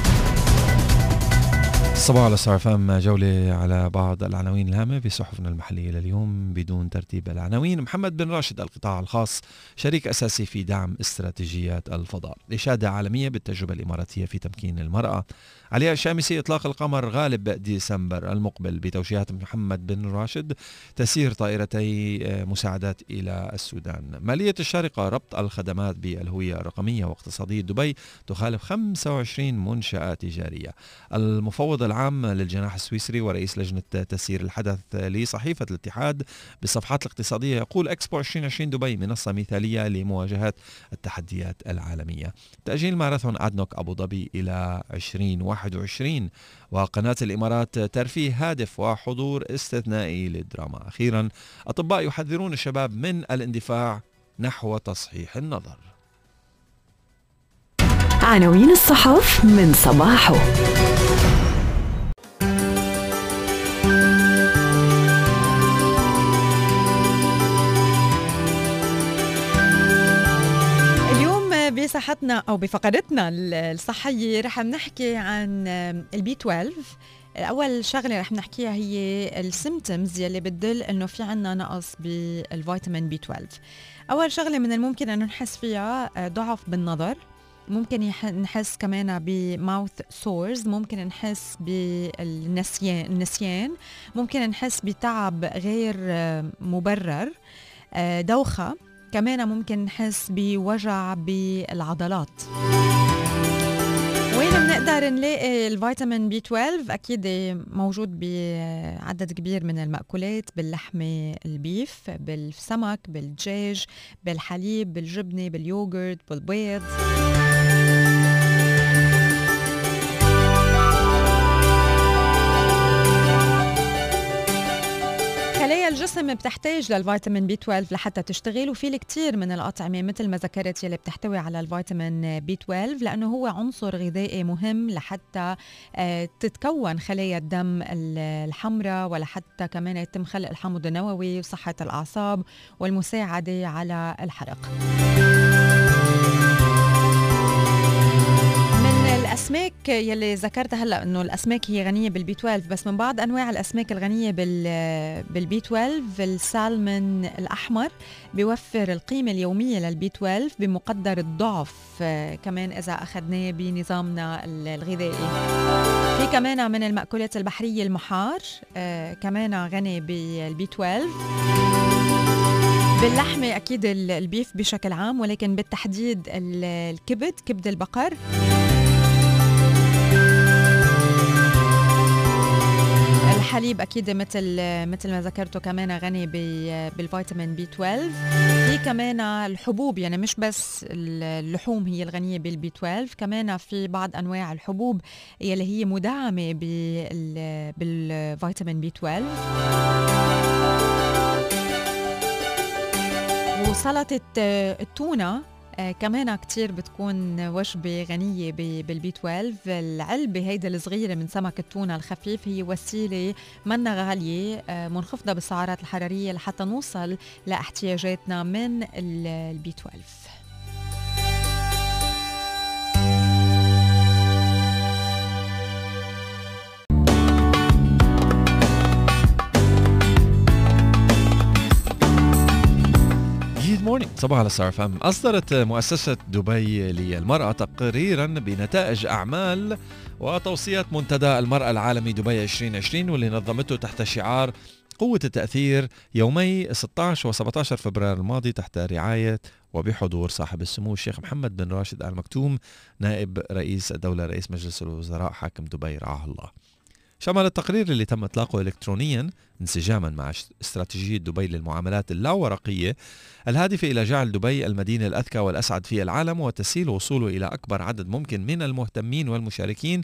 الصباح على ستار جولة على بعض العناوين الهامة في صحفنا المحلية لليوم بدون ترتيب العناوين. محمد بن راشد القطاع الخاص شريك أساسي في دعم استراتيجيات الفضاء. إشادة عالمية بالتجربة الإماراتية في تمكين المرأة. علياء الشامسي إطلاق القمر غالب ديسمبر المقبل بتوجيهات محمد بن راشد تسير طائرتي مساعدات إلى السودان. مالية الشارقة ربط الخدمات بالهوية الرقمية واقتصادية دبي تخالف 25 منشأة تجارية. المفوض العام للجناح السويسري ورئيس لجنة تسيير الحدث لصحيفة الاتحاد بالصفحات الاقتصادية يقول إكسبو 2020 دبي منصة مثالية لمواجهة التحديات العالمية. تأجيل ماراثون أدنوك أبو ظبي إلى 2021 وقناة الإمارات ترفيه هادف وحضور استثنائي للدراما. أخيرا أطباء يحذرون الشباب من الاندفاع نحو تصحيح النظر. عناوين الصحف من صباحه. بصحتنا أو بفقرتنا الصحية رح نحكي عن ال B 12 أول شغلة رح نحكيها هي ال symptoms يلي بتدل إنه في عنا نقص بالفيتامين B 12 أول شغلة من الممكن إنه نحس فيها آه، ضعف بالنظر. ممكن نحس كمان ب mouth sores ممكن نحس بالنسيان النسيان. ممكن نحس بتعب غير آه، مبرر. آه، دوخة. كمان ممكن نحس بوجع بالعضلات. وين بنقدر نلاقي الفيتامين B 12 أكيد موجود بعدد كبير من المأكولات باللحمة ال beef بالسمك بالدجاج بالحليب بالجبنة باليوغورت بالبيض. الجسم بتحتاج للفيتامين B 12 لحتى تشتغل وفي الكثير من الأطعمة مثل ما ذكرت يلي بتحتوي على الفيتامين B 12 لأنه هو عنصر غذائي مهم لحتى آه، تتكون خلايا الدم ال- الحمراء ولحتى كمان يتم خلق الحمض النووي وصحة الأعصاب والمساعدة على الحرق. الأسماك يلي ذكرتها هلأ إنه الأسماك هي غنية بال B 12 بس من بعض أنواع الأسماك الغنية بال بال B 12 السالمون الأحمر بيوفر القيمة اليومية لل B 12 بمقدر الضعف كمان إذا أخذناه بنظامنا ال- الغذائي. في كمان من المأكولات البحرية المحار آه، كمان غني بال B 12 باللحمة أكيد ال- ال beef بشكل عام ولكن بالتحديد ال- الكبد كبد البقر. الحليب أكيد مثل مثل ما ذكرته كمان غني بالفيتامين B 12 في كمان الحبوب يعني مش بس اللحوم هي الغنية بال B 12 كمان في بعض أنواع الحبوب يلي هي مدعمة بال- بالفيتامين B 12 وسلطة آه، التونة آه، كمان كتير بتكون وجبة غنية بال B 12 العلبة هيدا الصغيرة من سمك التونة الخفيف هي وسيلة منا غالية آه، منخفضة بالسعرات الحرارية لحتى نوصل لاحتياجاتنا من ال- ال B 12 صباح على ستار فام أصدرت مؤسسة دبي للمرأة تقريرا بنتائج أعمال وتوصيات منتدى المرأة العالمي دبي 2020 واللي نظمته تحت شعار قوة التأثير يومي 16 و 17 فبراير الماضي تحت رعاية وبحضور صاحب السمو الشيخ محمد بن راشد آل مكتوم نائب رئيس الدولة رئيس مجلس الوزراء حاكم دبي رعاه الله. شمل التقرير اللي تم إطلاقه إلكترونيا انسجاما مع استراتيجية دبي للمعاملات اللاورقية الهادفة إلى جعل دبي المدينة الأذكى والأسعد في العالم وتسهيل وصوله إلى أكبر عدد ممكن من المهتمين والمشاركين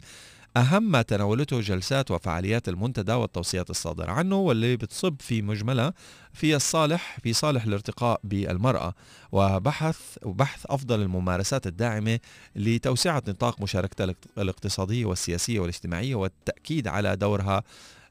أهم ما تناولته جلسات وفعاليات المنتدى والتوصيات الصادرة عنه واللي بتصب في مجملها في الصالح في صالح الارتقاء بالمرأة وبحث وبحث أفضل الممارسات الداعمة لتوسعة نطاق مشاركتها الاقتصادية والسياسية والاجتماعية والتأكيد على دورها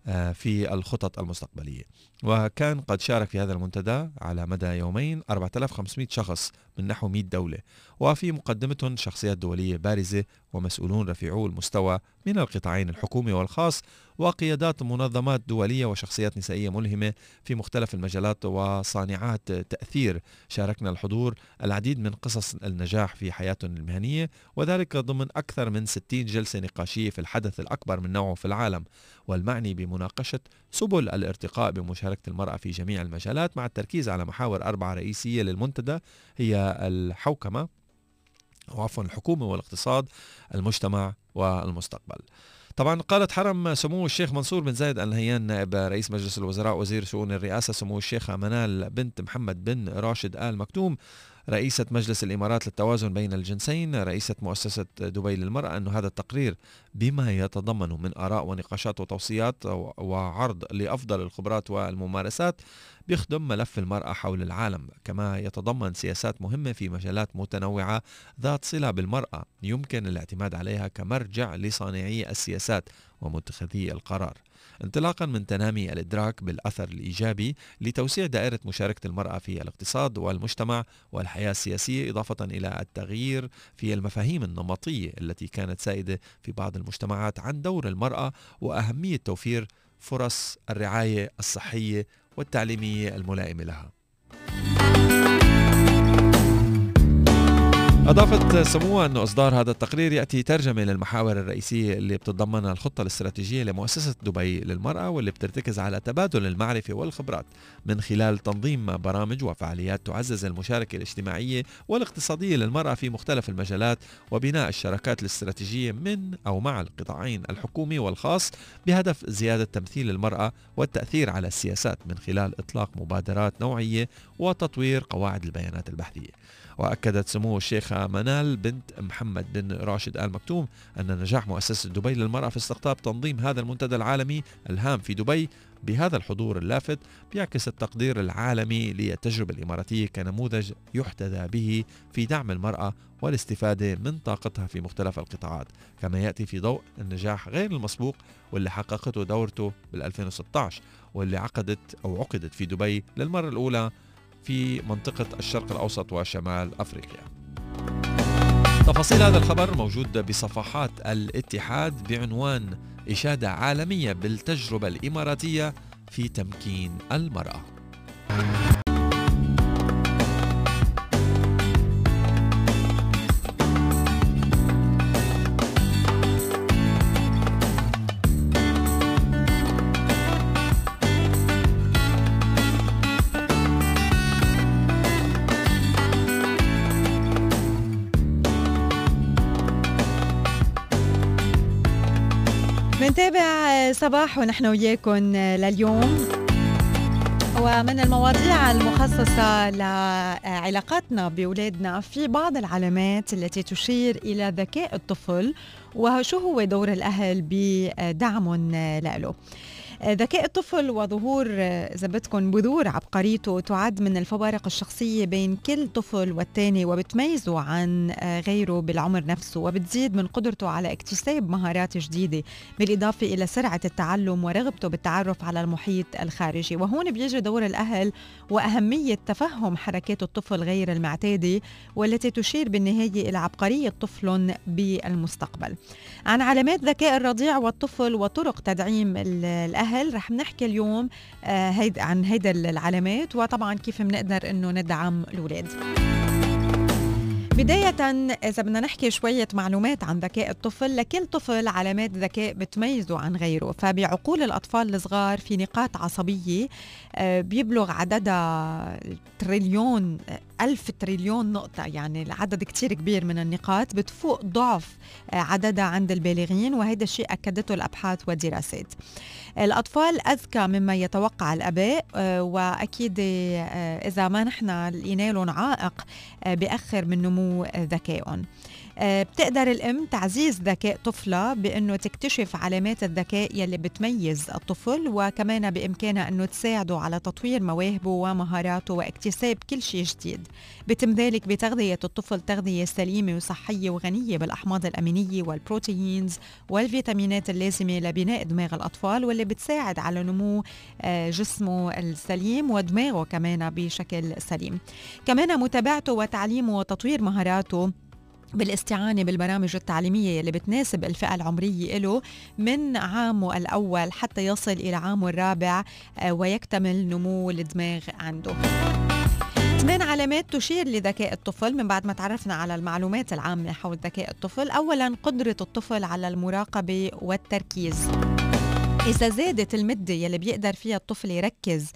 آه، في الخطط المستقبلية. وكان قد شارك في هذا المنتدى على مدى يومين 4500 شخص من نحو 100 دولة وفي مقدمتهم شخصيات دولية بارزة ومسؤولون رفيعو المستوى من القطاعين الحكومي والخاص وقيادات منظمات دولية وشخصيات نسائية ملهمة في مختلف المجالات وصانعات تأثير. شاركنا الحضور العديد من قصص النجاح في حياتهم المهنية وذلك ضمن أكثر من 60 جلسة نقاشية في الحدث الأكبر من نوعه في العالم. والمعني بمناقشة سبل الارتقاء بمشاركة المرأة في جميع المجالات مع التركيز على محاور أربعة رئيسية للمنتدى هي الحوكمة أو عفوا الحكومة والاقتصاد المجتمع والمستقبل. طبعا قالت حرم سمو الشيخ منصور بن زايد ال نهيان نائب رئيس مجلس الوزراء وزير شؤون الرئاسة سمو الشيخة منال بنت محمد بن راشد آل مكتوم. رئيسة مجلس الإمارات للتوازن بين الجنسين رئيسة مؤسسة دبي للمرأة أن هذا التقرير بما يتضمن من آراء ونقاشات وتوصيات وعرض لأفضل الخبرات والممارسات بيخدم ملف المرأة حول العالم. كما يتضمن سياسات مهمة في مجالات متنوعة ذات صلة بالمرأة يمكن الاعتماد عليها كمرجع لصانعي السياسات ومتخذي القرار. انطلاقا من تنامي الإدراك بالأثر الإيجابي لتوسيع دائرة مشاركة المرأة في الاقتصاد والمجتمع والحياة السياسية إضافة إلى التغيير في المفاهيم النمطية التي كانت سائدة في بعض المجتمعات عن دور المرأة وأهمية توفير فرص الرعاية الصحية والتعليمية الملائمة لها. أضافت سموها أن إصدار هذا التقرير يأتي ترجمة للمحاور الرئيسية اللي بتتضمنها الخطة الاستراتيجية لمؤسسة دبي للمرأة واللي بترتكز على تبادل المعرفة والخبرات من خلال تنظيم برامج وفعاليات تعزز المشاركة الاجتماعية والاقتصادية للمرأة في مختلف المجالات وبناء الشراكات الاستراتيجية من أو مع القطاعين الحكومي والخاص بهدف زيادة تمثيل المرأة والتأثير على السياسات من خلال إطلاق مبادرات نوعية وتطوير قواعد البيانات البحثية. وأكدت سمو الشيخة منال بنت محمد بن راشد آل مكتوم أن نجاح مؤسسة دبي للمرأة في استقطاب تنظيم هذا المنتدى العالمي الهام في دبي بهذا الحضور اللافت بيعكس التقدير العالمي للتجربة الإماراتية كنموذج يحتذى به في دعم المرأة والاستفادة من طاقتها في مختلف القطاعات. كما يأتي في ضوء النجاح غير المسبوق واللي حققته دورته بال 2016 واللي عقدت أو عقدت في دبي للمرة الأولى في منطقة الشرق الأوسط وشمال أفريقيا. تفاصيل هذا الخبر موجود بصفحات الاتحاد بعنوان إشادة عالمية بالتجربة الإماراتية في تمكين المرأة. صباح ونحن وياكم لليوم. ومن المواضيع المخصصة لعلاقاتنا بأولادنا في بعض العلامات التي تشير إلى ذكاء الطفل وشو هو دور الأهل بدعم له. ذكاء الطفل وظهور إذا بدكم بذور عبقريته تعد من الفوارق الشخصية بين كل طفل والتاني وبتميزه عن غيره بالعمر نفسه وبتزيد من قدرته على اكتساب مهارات جديدة بالإضافة إلى سرعة التعلم ورغبته بالتعرف على المحيط الخارجي. وهون بيجي دور الأهل وأهمية تفهم حركات الطفل غير المعتادة والتي تشير بالنهاية إلى عبقرية طفل بالمستقبل. عن علامات ذكاء الرضيع والطفل وطرق تدعيم الأهل. رح نحكي اليوم آه، هيد عن هيدا العلامات وطبعا كيف بنقدر إنه ندعم الأولاد. بداية إذا بدنا نحكي شوية معلومات عن ذكاء الطفل لكل طفل علامات ذكاء بتميزه عن غيره. فبعقول الأطفال الصغار في نقاط عصبية بيبلغ عددها تريليون ألف تريليون نقطة. يعني العدد كتير كبير من النقاط بتفوق ضعف آه، عددها عند البالغين وهذا الشيء أكدته الأبحاث والدراسات الأطفال أذكى مما يتوقع الآباء آه، وأكيد آه، إذا ما نحن لقينا لهم عائق آه، بأخر من نمو ذكائهم. آه، بتقدر الأم تعزيز ذكاء طفلها بأنه تكتشف علامات الذكاء يلي بتميز الطفل وكمان بإمكانها أنه تساعده على تطوير مواهبه ومهاراته واكتساب كل شيء جديد. بتم ذلك بتغذية الطفل تغذية سليمة وصحية وغنية بالأحماض الأمينية والبروتينز والفيتامينات اللازمة لبناء دماغ الأطفال واللي بتساعد على نمو آه، جسمه السليم ودماغه كمان بشكل سليم. كمان متابعته وتعليمه وتطوير مهاراته بالاستعانة بالبرامج التعليمية اللي بتناسب الفئة العمرية له من عامه الأول حتى يصل إلى عامه الرابع آه، ويكتمل نمو الدماغ عنده. ثمان علامات تشير لذكاء الطفل من بعد ما تعرفنا على المعلومات العامة حول ذكاء الطفل. أولا قدرة الطفل على المراقبة والتركيز. إذا زادت المدة يلي بيقدر فيها الطفل يركز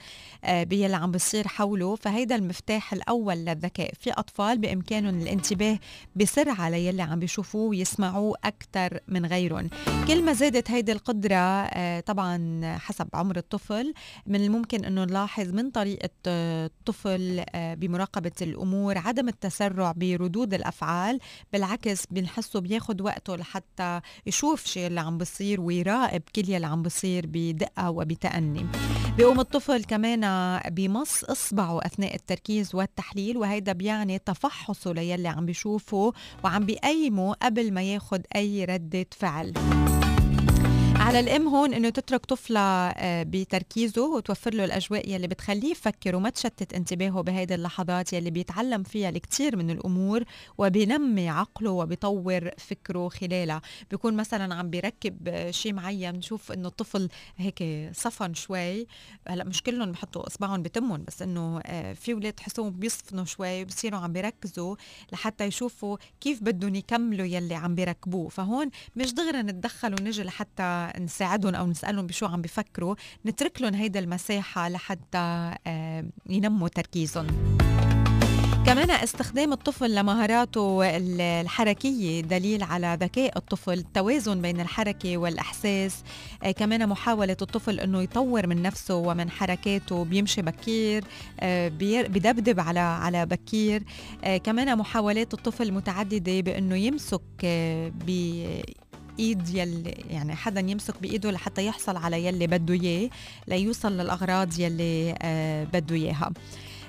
باللي عم بيصير حوله. فهيدا المفتاح الأول للذكاء. في أطفال بإمكانهم الانتباه بسرعة ليلي عم بيشوفوه ويسمعوه أكثر من غيرهم. كل ما زادت هيدي القدرة آه، طبعا حسب عمر الطفل من الممكن أنه نلاحظ من طريقة آه، الطفل آه، بمراقبة الأمور عدم التسرع بردود الأفعال. بالعكس بنحسه بياخد وقته لحتى يشوف شيء اللي عم بصير ويراقب كل يلي عم بصير بدقة وبتأني. بيقوم الطفل كمان بمص إصبعه أثناء التركيز والتحليل وهيدا بيعني تفحصه ليلي عم بيشوفه وعم بيقيمه قبل ما ياخد أي ردة فعل. على الام هون انه تترك طفلها آه، بتركيزه وتوفر له الأجواء يلي بتخليه يفكر وما تشتت انتباهه بهيدي اللحظات يلي بيتعلم فيها الكثير من الأمور وبينمي عقله وبيطور فكره خلالها. بيكون مثلا عم بيركب آه، شيء معين نشوف إنه الطفل هيك صفن شوي. هلأ مش كلهم بحطوا إصبعهم بتمهم بس إنه آه، في أولاد تحسهم بيصفنوا شوي وبصيروا عم بيركزوا لحتى يشوفوا كيف بدهم يكملوا يلي عم بيركبوه. فهون مش دغري نتدخل ونجي لحتى نساعدهم أو نسألهم بشو عم بيفكروا نترك لهم هيدا المساحة لحتى آه، ينموا تركيزهم. كمان استخدام الطفل لمهاراته ال- الحركية دليل على ذكاء الطفل التوازن بين الحركة والإحساس. آه، كمان محاولة الطفل أنه يطور من نفسه ومن حركاته بيمشي بكير آه، بدبدب على على بكير. كمان محاولات الطفل متعددة بأنه يمسك ايد يلي يعني حدا يمسك بإيده لحتى يحصل على يلي بده إياه ليوصل للأغراض يلي آه بده إياها.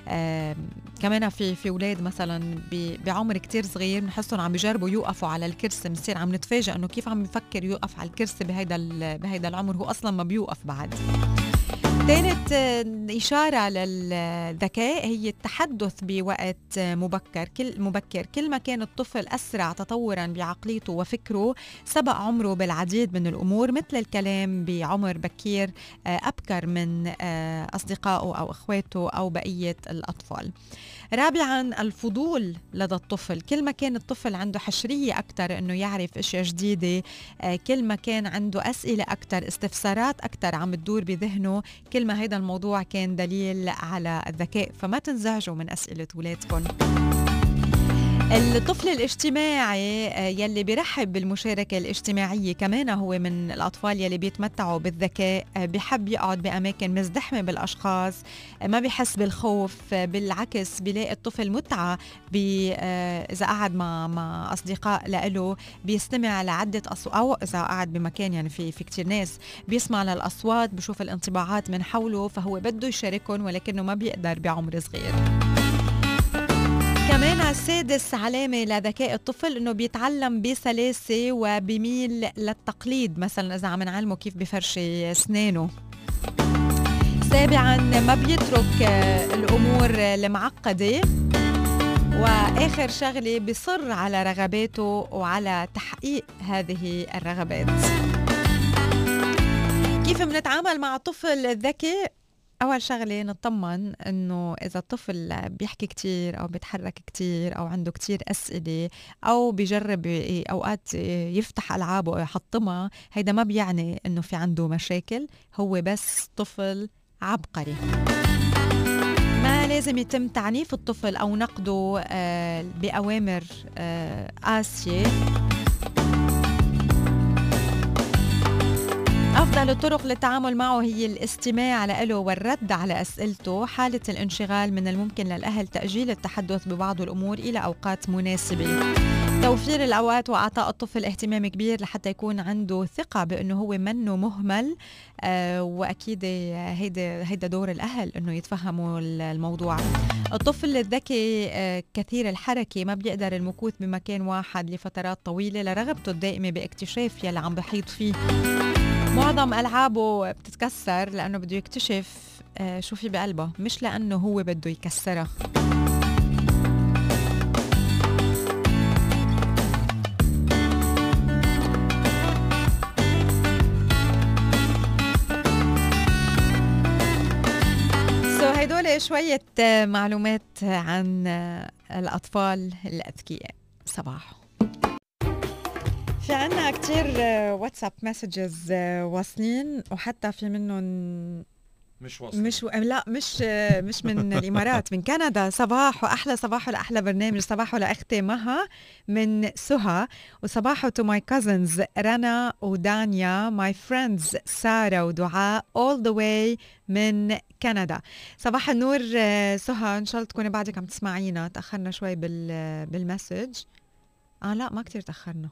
آه كمان في في أولاد مثلا بعمر كتير صغير بنحسهم عم بيجربوا يوقفوا على الكرسي بنصير عم نتفاجئ إنه كيف عم يفكر يوقف على الكرسي بهيدا بهيدا العمر هو أصلا ما بيوقف بعد. كانت إشارة للذكاء هي التحدث بوقت مبكر. كل مبكر. كل ما كان الطفل أسرع تطورا بعقليته وفكره سبق عمره بالعديد من الأمور مثل الكلام بعمر بكير آه، أبكر من آه، أصدقائه أو إخواته أو بقية الأطفال. رابعا الفضول لدى الطفل. كل ما كان الطفل عنده حشرية أكثر أنه يعرف أشياء جديدة آه، كل ما كان عنده أسئلة أكثر استفسارات أكثر عم تدور بذهنه كل ما هذا الموضوع كان دليل على الذكاء. فما تنزعجوا من أسئلة ولادكم الطفل الاجتماعي آه، يلي بيرحب بالمشاركة الاجتماعية كمان هو من الأطفال يلي بيتمتعوا بالذكاء آه، بحب يقعد بأماكن مزدحمة بالأشخاص آه، ما بيحس بالخوف بالعكس بيلاقي الطفل متعة إذا قعد مع مع أصدقاء لإله بيستمع لعدة أصوات أو إذا قعد بمكان يعني في في كتير ناس بيسمع للأصوات بشوف الانطباعات من حوله فهو بده يشاركهم ولكنه ما بيقدر بعمر صغير. كمان سادس علامة لذكاء الطفل إنه بيتعلم بسلاسة وبميل للتقليد مثلا إذا عم نعلمه كيف بفرشي أسنانه. سابعا ما بيترك الأمور المعقدة. وآخر شغلة بصر على رغباته وعلى تحقيق هذه الرغبات. كيف بنتعامل مع طفل ذكي؟ أول شغلة نطمن إنه إذا الطفل بيحكي كتير أو بيتحرك كتير أو عنده كتير أسئلة أو بيجرب أوقات يفتح ألعاب ويحطمها هيدا ما بيعني إنه في عنده مشاكل هو بس طفل عبقري. ما لازم يتم تعنيف الطفل أو نقده آه، بأوامر آه، قاسية. أفضل الطرق للتعامل معه هي الاستماع له والرد على أسئلته حالة الانشغال من الممكن للأهل تأجيل التحدث ببعض الأمور إلى أوقات مناسبة. توفير الأوقات وإعطاء الطفل اهتمام كبير لحتى يكون عنده ثقة بأنه هو منه مهمل. آه وأكيد هيدا هيدا دور الأهل أنه يتفهموا الموضوع. الطفل الذكي آه كثير الحركة ما بيقدر المكوث بمكان واحد لفترات طويلة لرغبته الدائمة باكتشاف يلي عم بحيط فيه. معظم ألعابه بتتكسر لأنه بده يكتشف آه، شو في بقلبه مش لأنه هو بده يكسرها. شوية آه، معلومات عن آه، الأطفال الأذكياء. صباح. في عنا كتير واتساب messages واصلين وحتى في منهم مش واصل مش لا مش مش من الإمارات من كندا. صباحو أحلى صباح لاحلى برنامج. صباح لاختي مها من سهى وصباح to my cousins رنا ودانيا my friends سارة ودعاء all the way من كندا. صباح النور سهى إن شاء الله تكوني بعدك عم تسمعينا. تأخرنا شوي بال بال message آه لا ما كتير تأخرنا.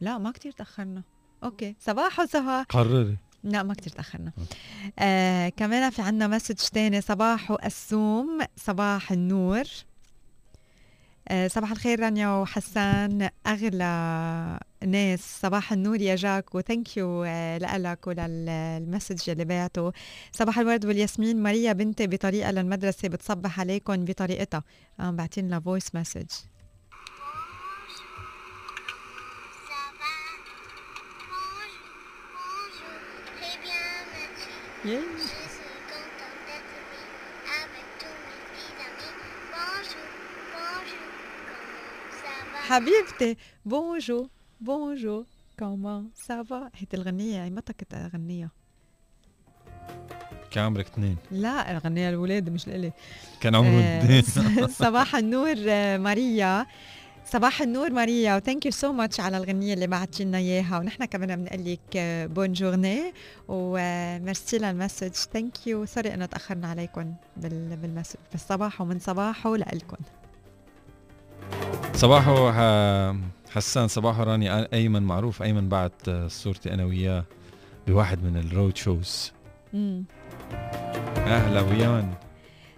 لا ما كتير تأخرنا. okay. صباحو سهى قرري. لا ما كتير تأخرنا. آه كمان في عنا message تاني. صباحو قسوم صباح النور. آه صباح الخير رانيا وحسان. أغلى ناس. صباح النور يا جاك و thank you آه لك ولل message اللي بعته. صباح الورد والياسمين. ماريا بنتي بطريقة للمدرسة بتصبح عليكم بطريقتها. عم آه بعتين لها voice message حبيبتي Bonjour bonjour. Comment ça va. هيدي الغنية هي متى كنت أغنيها؟ كان عمرك اثنين؟ لا أغنيها الولاد مش لإلي. كان عمره آه، اثنين. صباح النور آه، ماريا. صباح النور ماريا. و thank you so much على الغنية اللي بعتي لنا إياها. ونحن كمان بنقول لك bonne journée و merci لل message thank you sorry إنه تأخرنا عليكم بال- بال message بالصباح ومن صباحه لإلكم. صباحو حسان صباحو رانيا أيمن معروف. أيمن بعت صورتي أنا وياه بواحد من ال road shows. أهلا ويان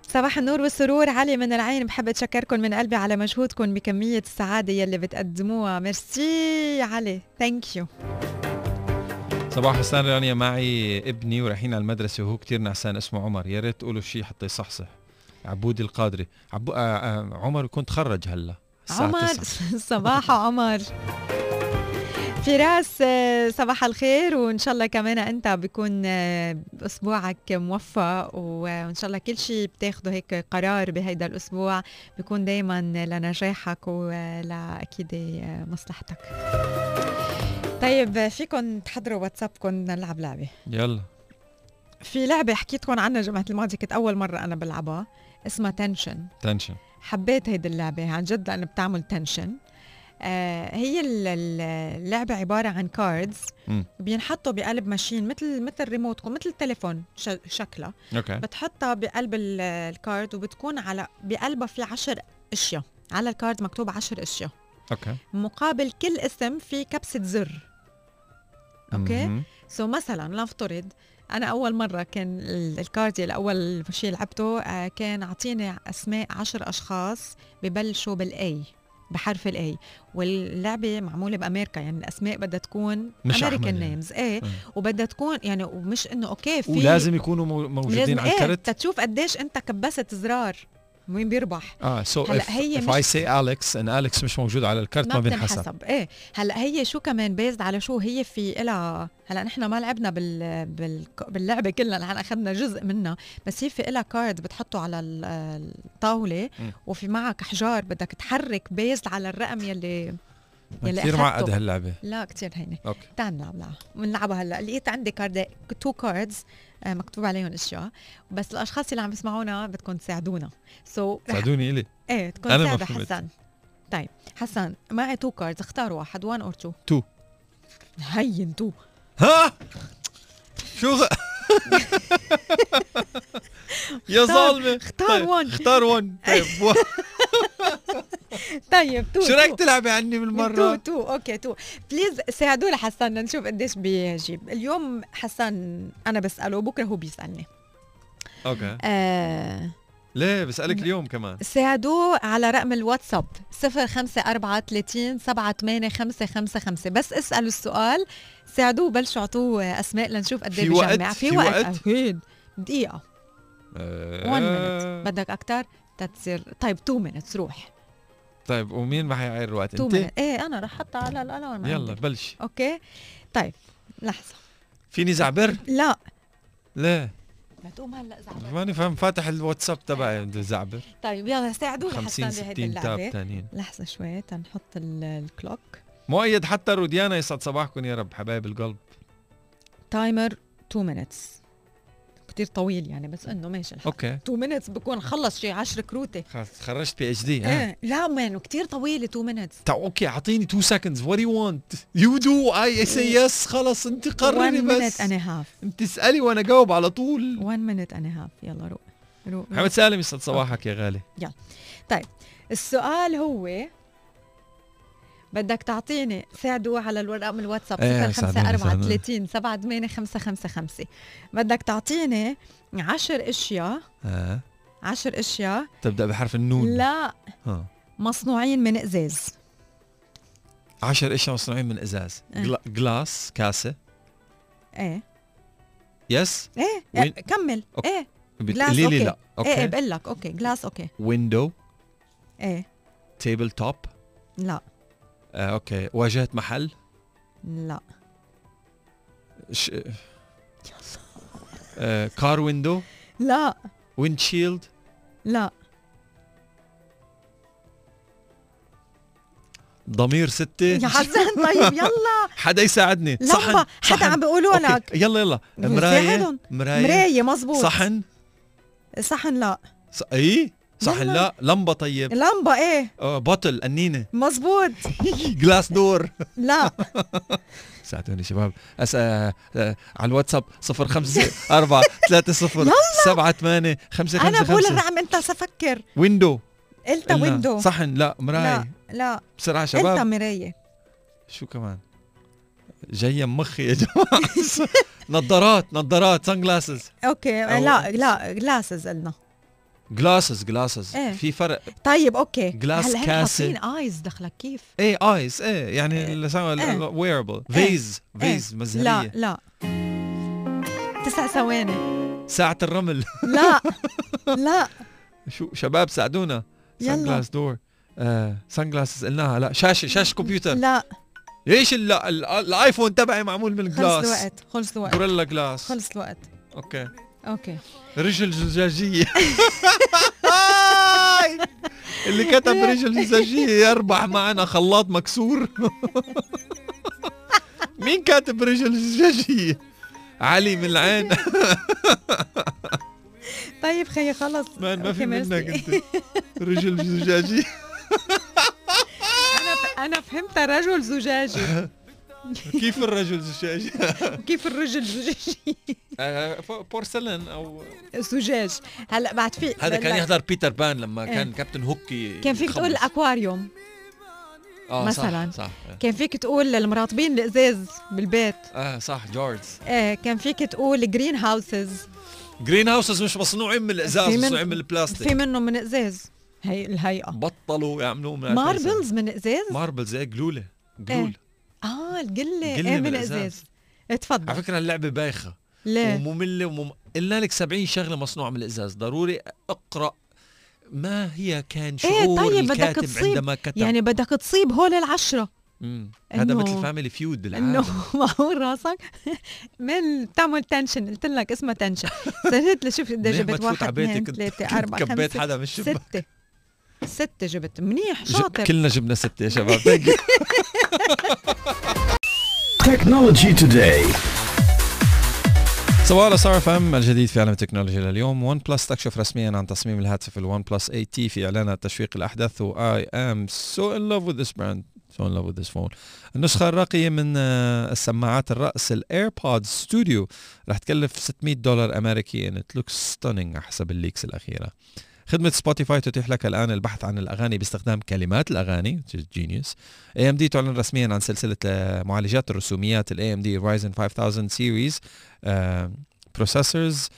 صباح النور والسرور. علي من العين بحب أتشكركم من قلبي على مجهودكم بكمية السعادة يلي بتقدموها. ميرسي علي. Thank you صباح حسان رانيا معي ابني ورايحين على المدرسة وهو كتير نعسان اسمه عمر. يا ريت تقولوا شيء حتى يصحصح. عبودي القادري. عبو... آه آه عمر يكون تخرج هلا. عمر 9. صباح عمر. فراس آه، صباح الخير وإن شاء الله كمان أنت بيكون آه، أسبوعك موفق وإن شاء الله كل شيء بتاخده هيك قرار بهيدا الأسبوع بيكون دائما لنجاحك ولأكيد آه، مصلحتك. طيب فيكم تحضروا واتسابكم نلعب لعبة. يلا. في لعبة حكيتكم عنها جمعه الماضي كنت أول مرة أنا بلعبها اسمها tension. tension. حبيت هيدي اللعبة عن جد لأنه بتعمل tension. آه هي ال- ال- اللعبة عبارة عن cards. بينحطوا بقلب machine مثل مثل ريموت مثل التليفون شكلها okay. بتحطها بقلب ال- ال card وبتكون على بقلبها في عشر أشياء. على ال card مكتوب عشر أشياء. okay. مقابل كل اسم في كبسة زر. okay. so مثلا لنفترض أنا أول مرة كان ال- ال card اللي اول شيء لعبته آه، كان أعطيني أسماء عشر أشخاص ببلشوا بال A بحرف ال A واللعبة معمولة بأمريكا يعني الأسماء بدها تكون مش American names إيه إيه. وبدها تكون يعني ومش إنه okay في ولازم يكونوا مو- موجودين على إيه الكرت تشوف قديش أنت كبست زرار مين بيربح؟ آه so هلا if, هي if I say Alex and Alex مش موجود على ال card ما, ما بينحسب إيه هلا هي شو كمان based على شو هي في إلها؟ هلا نحن ما لعبنا بال... بال... باللعبة كلها نحن أخذنا جزء منها بس هي في إلها card بتحطه على ال- الطاولة مم. وفي معك احجار بدك تحرك based على الرقم يلي يلي كثير أخدته. معقد هاللعبة. لا كتير هينة. okay. تعال نلعب بنلعبها هلأ. لقيت عندي card two cards مكتوب عليهم أشياء. بس الأشخاص اللي عم يسمعونا بدكم تساعدونا. so so, ساعدوني إلي. إيه تكون فهمت. حسن طيب حسن معي two cards اختار واحد 1 or 2 Two. هين two ها؟ شو غ... يا ظالمة. اختار طيب، one. اختار one طيب و- طيب two شو رأيك تلعبي عني two بالمرة؟ two okay two. please ساعدونا حسن نشوف قديش بيجيب اليوم حسن أنا بسأله بكره هو بيسألني. okay. آه. ليه؟ بسألك اليوم كمان. ساعدوه على رقم الواتساب 0534 78555 بس اسألوا السؤال. ساعدوه بلشوا اعطوه أسماء لنشوف قد في إيه وقت؟ بجمع في وقت؟ أكيد دقيقة. 1 آه. minute بدك أكثر تتصير طيب 2 minutes روح. طيب ومين ما حيعير الوقت؟ 2 انت؟ إيه أنا رح احطها على ال alarm يلا عندي. بلش. okay؟ طيب لحظة. فيني زعبر؟ لا. ليه ما تقوم هلا زعبر. ماني فاهم فاتح الواتساب تبعي بده زعبر. طيب يلا ساعدونا 50 حسن بهيدي 60 تاب اللعبة تانيين. لحظة شوي تنحط ال- الكلوك مؤيد حتى روديانا يسعد صباحكم يا رب حبايب القلب. تايمر 2 مينتس كتير طويل يعني بس إنه ماشي الحال. أوكي. 2 مينتس بكون خلص شي 10 كروتة. خلص خرجت بي اتش دي إيه لا مان كتير طويلة 2 مينتس okay أعطيني 2 seconds. What do you want? You do I say yes خلص أنت 1 قرري minute بس. and half أنت اسالي وأنا جاوب على طول. 1 minute and half يلا روق. روق. محمد سالم يسعد صباحك يا غالي. السؤال هو بدك تعطيني ساعدوا على الرقم الواتساب إيه، 0534 78555 بدك تعطيني 10 أشياء. آه 10 أشياء. تبدأ بحرف النون. لا ها. مصنوعين من إزاز. 10 أشياء مصنوعين من إزاز. إيه. gla- glass كاسة. إيه. yes إيه, win- إيه كمل. okay. إيه. بتقولي لي. لا. إيه إيه okay بقول لك okay glass okay window إيه. table top لا. آه، okay. واجهه محل؟ لا. ش... آه، car window لا. windshield لا. ضمير ستة؟ يا حسن طيب يلا. حدا يساعدني. صحن. لمبة حدا. عم بيقولوا لك. يلا يلا. مراية. مراية. مراية مزبوط صحن. صحن لا. ص... اي يلا. لا لمبة طيب. لمبة إيه؟ آه bottle قنينة مزبوط glass door لا. ساعدوني شباب. أس... آه... آه... على الواتساب صفر خمسة أربعة ثلاثة صفر يلا. سبعة ثمانية خمسة أنا خمسة بقول الرقم أنت سفكر. ويندو قلت. ويندو صحن لا لا مراية. لا بسرعة قلت شباب مراية. شو كمان؟ جاية مخي يا جماعة. نظارات نظارات سان جلاسز أوكي أو- لا لا جلاسز قلنا. جلاسز جلاسز إيه. في فرق. طيب أوكي. جلاس هلا كاسة. حاطين ايز دخلك كيف؟ إيه ايس إيه يعني إيه. ويربل فيز فيز لا مزهرية. لا تسع ثواني. ساعة الرمل. لا. لا. شو شباب ساعدونا. سان. جلاس دور آه سان جلاسز قلناها. لا شاشة شاشة كمبيوتر. لا. ليش ال- ال- الايفون تبعي معمول من خلص جلاس الوقت خلص الوقت. غوريلا جلاس خلص الوقت. أوكي. أوكي. رجل زجاجية اللي كتب رجل زجاجية يربح معنا خلاط مكسور. مين كاتب رجل زجاجية علي من العين. طيب خيي خلص مان ما في. منك أنت. رجل زجاجية أنا. أنا فهمت رجل زجاجي. كيف الرجل زجاجي كيف الرجل زجاجي آه، بورسلين أو زجاج. هلا بعد في هذا كان يحضر بيتر بان لما إيه. كان Captain Hook كان فيك تقول. الاكواريوم آه مثلاً. صح صح كان فيك تقول المراطبين الإزاز بالبيت. آه صح جورج إيه كان فيك تقول greenhouses greenhouses مش مصنوعين من الإزاز في من- مصنوعين من في البلاستيك منهم من إزاز. هي الهيئة. بطلوا يعملوا من 2000 سنة. marbles من إزاز؟ marbles إيه جلولة. جلول. آه القله قلة إيه من من الإزاز. ازاز على اتفضل فكرة اللعبة بايخة. ليه؟ ومملة ومم... قلنا لك 70 شغلة مصنوعة من الأزاز. ضروري أقرأ ما هي كان إيه، شعور طيب بدك الكاتب تصيب. عندما كتب. يعني بدك تصيب هول العشرة. مم. هذا مثل Family Feud إنه بالعاده معقول راسك؟ من بتعمل tension قلت لك اسمها tension سجلت لشوف قد جبت واحد اثنين ثلاثة أربعة كبيت حدا من الشباك ستة. ستة جبت. منيح شاطر. كلنا جبنا ستة يا شباب. Technology Today. صباحو ستار اف ام الجديد في عالم التكنولوجيا لليوم. OnePlus تكشف رسميا عن تصميم الهاتف ال OnePlus 8 T في اعلانات تشويق الاحدث و I am so in love with this brand. So in love with this phone. النسخة الراقية من آه، السماعات الرأس ال AirPods Studio رح تكلف 600 دولار امريكي and it looks stunning. حسب ال leaks الأخيرة. خدمة Spotify تتيح لك الآن البحث عن الأغاني باستخدام كلمات الأغاني which is genius. AMD تعلن رسميا عن سلسلة آه، معالجات الرسوميات ال AMD Ryzen 5000 Series processors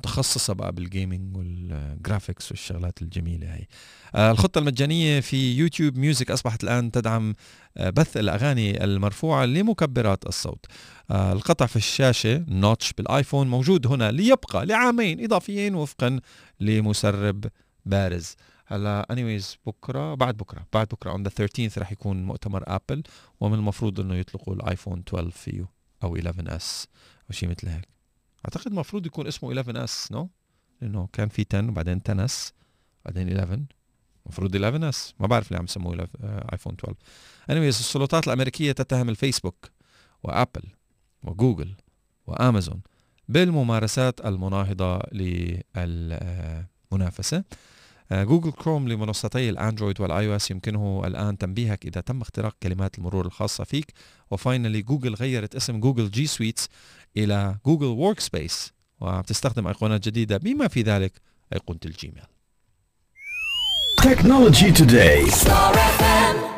متخصصة بقى بال gaming وال graphics والشغلات الجميلة هي آه، الخطة المجانية في YouTube Music أصبحت الآن تدعم آه، بث الأغاني المرفوعة لمكبرات الصوت. آه، القطع في الشاشة notch بال iPhone موجود هنا ليبقى لعامين إضافيين وفقا لمسرب بارز. هلا anyways بكرة بعد بكرة بعد بكرة on the 13th رح يكون مؤتمر Apple ومن المفروض إنه يطلقوا ال iPhone 12 فيه أو 11 S أو شيء مثل هيك. أعتقد المفروض يكون اسمه 11 S no؟ لأنه كان في 10 وبعدين 10 S بعدين 11 المفروض 11 S. ما بعرف ليه عم يسموه 11 آه، iPhone 12 anyways السلطات الأمريكية تتهم الفيسبوك و Apple وجوجل وأمازون بالممارسات المناهضة للمنافسة. Google Chrome لمنصتي ال Android وال iOS يمكنه الآن تنبيهك إذا تم اختراق كلمات المرور الخاصة فيك. و finally Google غيرت اسم Google G Suites إلى Google Workspace وبتستخدم ايقونات جديدة بما في ذلك أيقونة ال Gmail. Technology Today. طبعا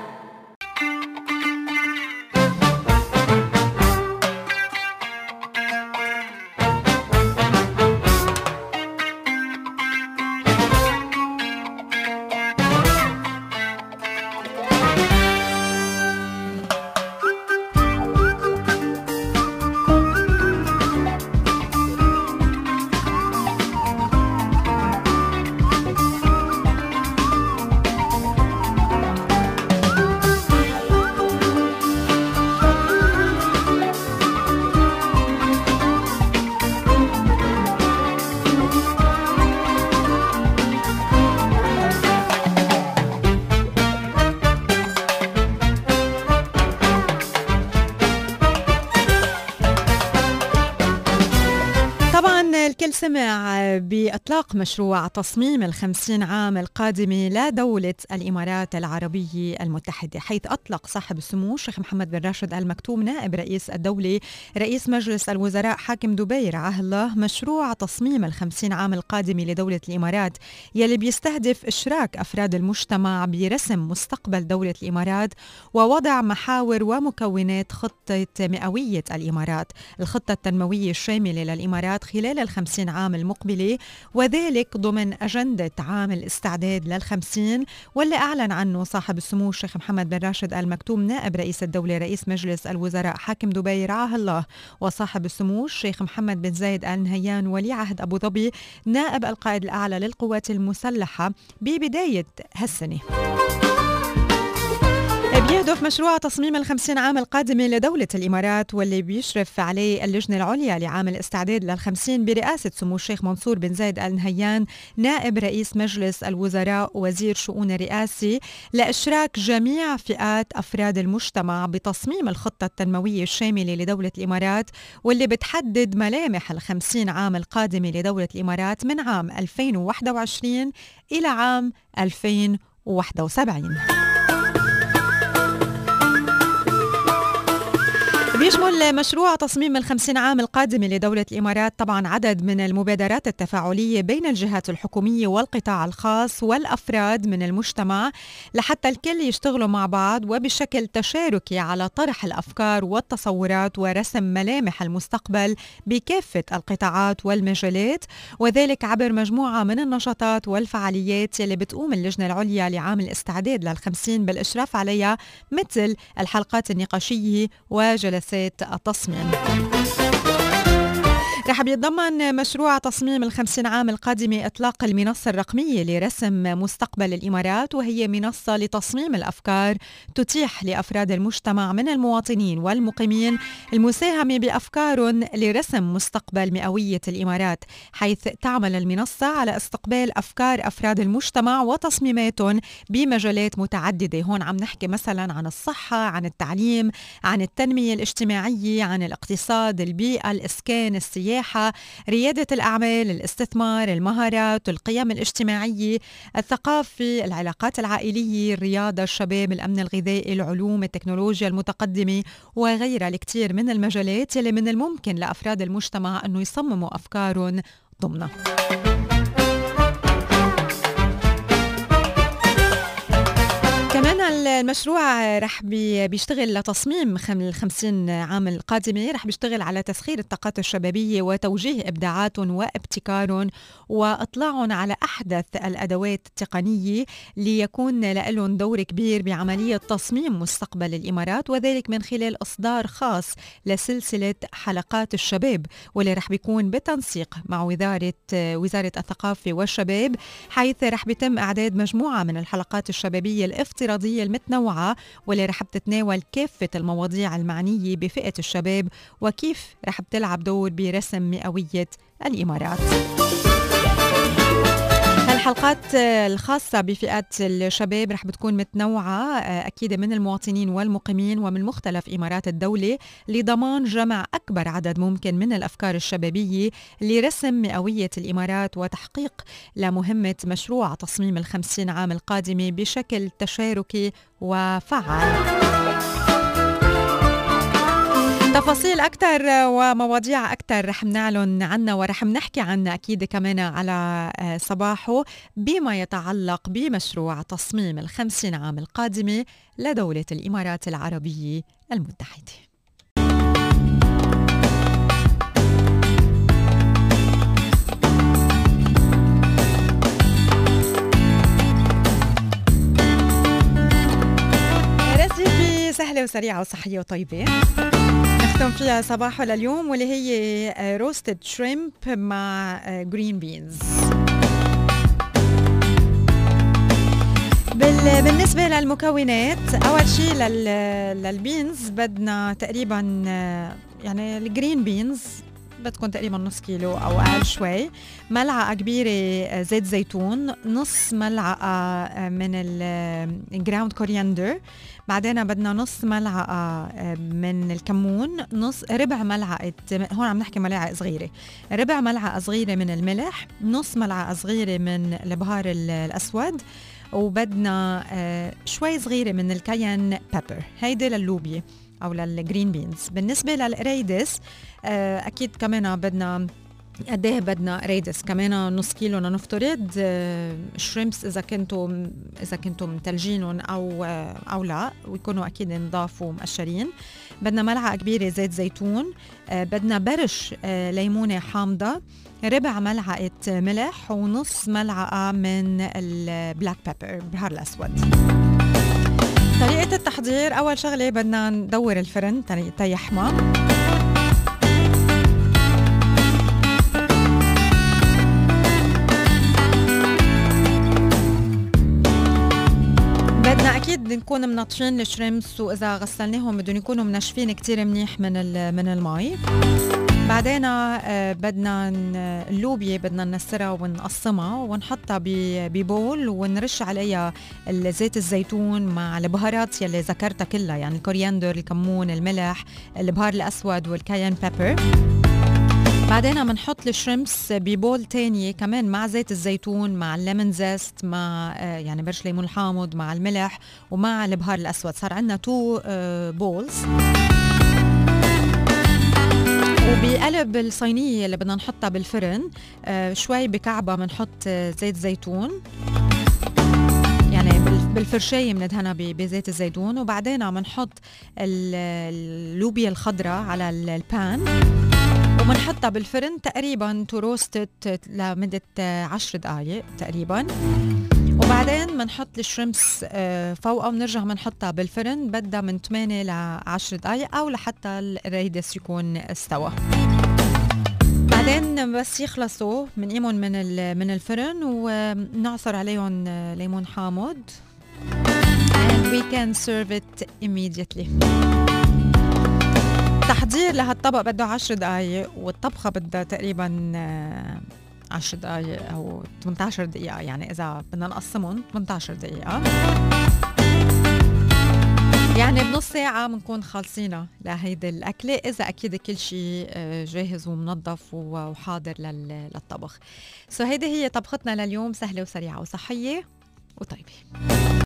مشروع تصميم الخمسين عام القادمة لدولة الإمارات العربية المتحدة حيث أطلق صاحب السمو الشيخ محمد بن راشد آل مكتوم نائب رئيس الدولة رئيس مجلس الوزراء حاكم دبي رعاه الله مشروع تصميم الخمسين عام القادمة لدولة الإمارات يلي بيستهدف إشراك أفراد المجتمع برسم مستقبل دولة الإمارات ووضع محاور ومكونات خطة مئوية الإمارات. الخطة التنموية الشاملة للإمارات خلال الخمسين عام المقبلة وذلك ضمن أجندة عام الاستعداد للخمسين واللي أعلن عنه صاحب السمو الشيخ محمد بن راشد آل مكتوم نائب رئيس الدولة رئيس مجلس الوزراء حاكم دبي رعاه الله وصاحب السمو الشيخ محمد بن زايد آل نهيان ولي عهد أبو ظبي نائب القائد الأعلى للقوات المسلحة ببداية هالسنة. بيهدف مشروع تصميم الخمسين عام القادمة لدولة الإمارات واللي بيشرف عليه اللجنة العليا لعام الاستعداد للخمسين برئاسة سمو الشيخ منصور بن زايد آل نهيان نائب رئيس مجلس الوزراء وزير شؤون الرئاسة لإشراك جميع فئات أفراد المجتمع بتصميم الخطة التنموية الشاملة لدولة الإمارات واللي بتحدد ملامح الخمسين عام القادمة لدولة الإمارات من عام 2021 إلى عام 2071 بيشمل مشروع تصميم الخمسين عام القادمة لدولة الإمارات طبعا عدد من المبادرات التفاعلية بين الجهات الحكومية والقطاع الخاص والأفراد من المجتمع لحتى الكل يشتغلوا مع بعض وبشكل تشاركي على طرح الأفكار والتصورات ورسم ملامح المستقبل بكافة القطاعات والمجالات وذلك عبر مجموعة من النشاطات والفعاليات يلي بتقوم اللجنة العليا لعام الاستعداد للخمسين بالإشراف عليها مثل الحلقات النقاشية وجلسات التصميم رح بيتضمن مشروع تصميم الخمسين عام القادمة إطلاق المنصة الرقمية لرسم مستقبل الإمارات وهي منصة لتصميم الأفكار تتيح لأفراد المجتمع من المواطنين والمقيمين المساهمة بأفكار لرسم مستقبل مئوية الإمارات حيث تعمل المنصة على استقبال أفكار أفراد المجتمع وتصميماتهم بمجالات متعددة. هون عم نحكي مثلا عن الصحة عن التعليم عن التنمية الاجتماعية عن الاقتصاد البيئة الإسكان السياحة. ريادة الأعمال الاستثمار المهارات القيم الاجتماعية الثقافة العلاقات العائلية الرياضة الشباب الأمن الغذائي العلوم التكنولوجيا المتقدمة وغيرها. الكثير من المجالات يلي من الممكن لأفراد المجتمع أنه يصمموا أفكارهم ضمنها. المشروع رح بي- بيشتغل لتصميم خم- الخمسين عام القادمة رح بيشتغل على تسخير الطاقات الشبابية وتوجيه إبداعاتهم وابتكارهم وإطلاعهم على أحدث الأدوات التقنية ليكون لهم دور كبير بعملية تصميم مستقبل الإمارات وذلك من خلال إصدار خاص لسلسلة حلقات الشباب واللي رح بيكون بتنسيق مع وزارة وزارة الثقافة والشباب حيث رح بيتم إعداد مجموعة من الحلقات الشبابية الافتراضية المتنوعة واللي رح بتتناول كافة المواضيع المعنية بفئة الشباب وكيف رح بتلعب دور برسم مئوية الإمارات. الحلقات الخاصة بفئات الشباب رح بتكون متنوعة أكيد من المواطنين والمقيمين ومن مختلف إمارات الدولة لضمان جمع أكبر عدد ممكن من الأفكار الشبابية لرسم مئوية الإمارات وتحقيق لمهمة مشروع تصميم الخمسين عام القادمة بشكل تشاركي وفعال. تفاصيل أكثر ومواضيع أكثر رح نعلن عنها ورح نحكي عنها أكيد كمان على صباحه بما يتعلق بمشروع تصميم الخمسين عام القادمة لدولة الإمارات العربية المتحدة. سهلة وسريعة وصحية وطيبة. نختم فيها صباحه لليوم واللي هي روستد شريمب مع جرين بينز بال- بالنسبة للمكونات أول شيء لل... لل beans بدنا تقريبا آه، يعني ال green beans بدكم تقريبا نص كيلو أو أقل شوي. ملعقة كبيرة آه، زيت زيتون نص ملعقة آه، من ال ground coriander بعدين بدنا نص ملعقة آه، من الكمون نص ربع ملعقة هون عم نحكي ملاعق صغيرة. ربع ملعقة صغيرة من الملح نص ملعقة صغيرة من البهار ال- الأسود وبدنا آه، شوي صغيرة من ال cayenne pepper هيدي لللوبيا أو لل green beans بالنسبة للقريدس آه، أكيد كمان بدنا قد إيه بدنا قريدس؟ كمان نص كيلو لنفترض آه، shrimps إذا كنتم إذا كنتم متلجينهم أو آه، أو لا ويكونوا أكيد نضاف ومقشرين بدنا ملعقة كبيرة زيت زيتون آه، بدنا برش ليمونة حامضة ربع ملعقة ملح ونص ملعقة من ال black pepper البهار الأسود. طريقة التحضير أول شغلة بدنا ندور الفرن تي- تيحمى نكون منشفين ال shrimps واذا غسلناهم بدهم يكونوا منشفين كتير منيح من من المي. بعدين آه، بدنا اللوبيا بدنا نكسرها ونقسمها ونحطها ب bowl ونرش عليها زيت الزيتون مع البهارات يلي ذكرتها كلها يعني ال coriander الكمون الملح البهار الأسود وال cayenne pepper بعدين بنحط ال shrimps ب bowl تانية كمان مع زيت الزيتون مع ال lemon zest مع آه، يعني برش ليمون حامض مع الملح ومع البهار الأسود. صار عندنا two bowls وبقلب الصينية اللي بدنا نحطها بالفرن آه، شوي بكعبة بنحط آه، زيت زيتون. يعني بال- بالفرشاية بندهنها بزيت الزيتون. وبعدين عم نحط ال- اللوبيا الخضراء على ال- ال pan. وبنحطها بالفرن تقريبا to roast it لمدة آه، عشر دقايق تقريبا. وبعدين بنحط الشريمبس آه، فوقها وبنرجع بنحطها بالفرن بدها من 8 ل 10 دقائق أو لحتى الريدس يكون استوى. بعدين بس يخلصوا بنقيمهم من من الفرن ونعصر عليهم ليمون حامض. And we can serve it immediately. تحضير لهالطبق بده 10 دقايق والطبخة بدها تقريبا آه، 10 دقايق أو 18 دقيقة يعني إذا بدنا نقسمهم 18 دقيقة. يعني بنص ساعة بنكون خالصينها لهيدي الأكلة إذا أكيد كل شيء آه، جاهز ومنظف وحاضر لل- للطبخ. سو هيدي هي طبختنا لليوم سهلة وسريعة وصحية وطيبة.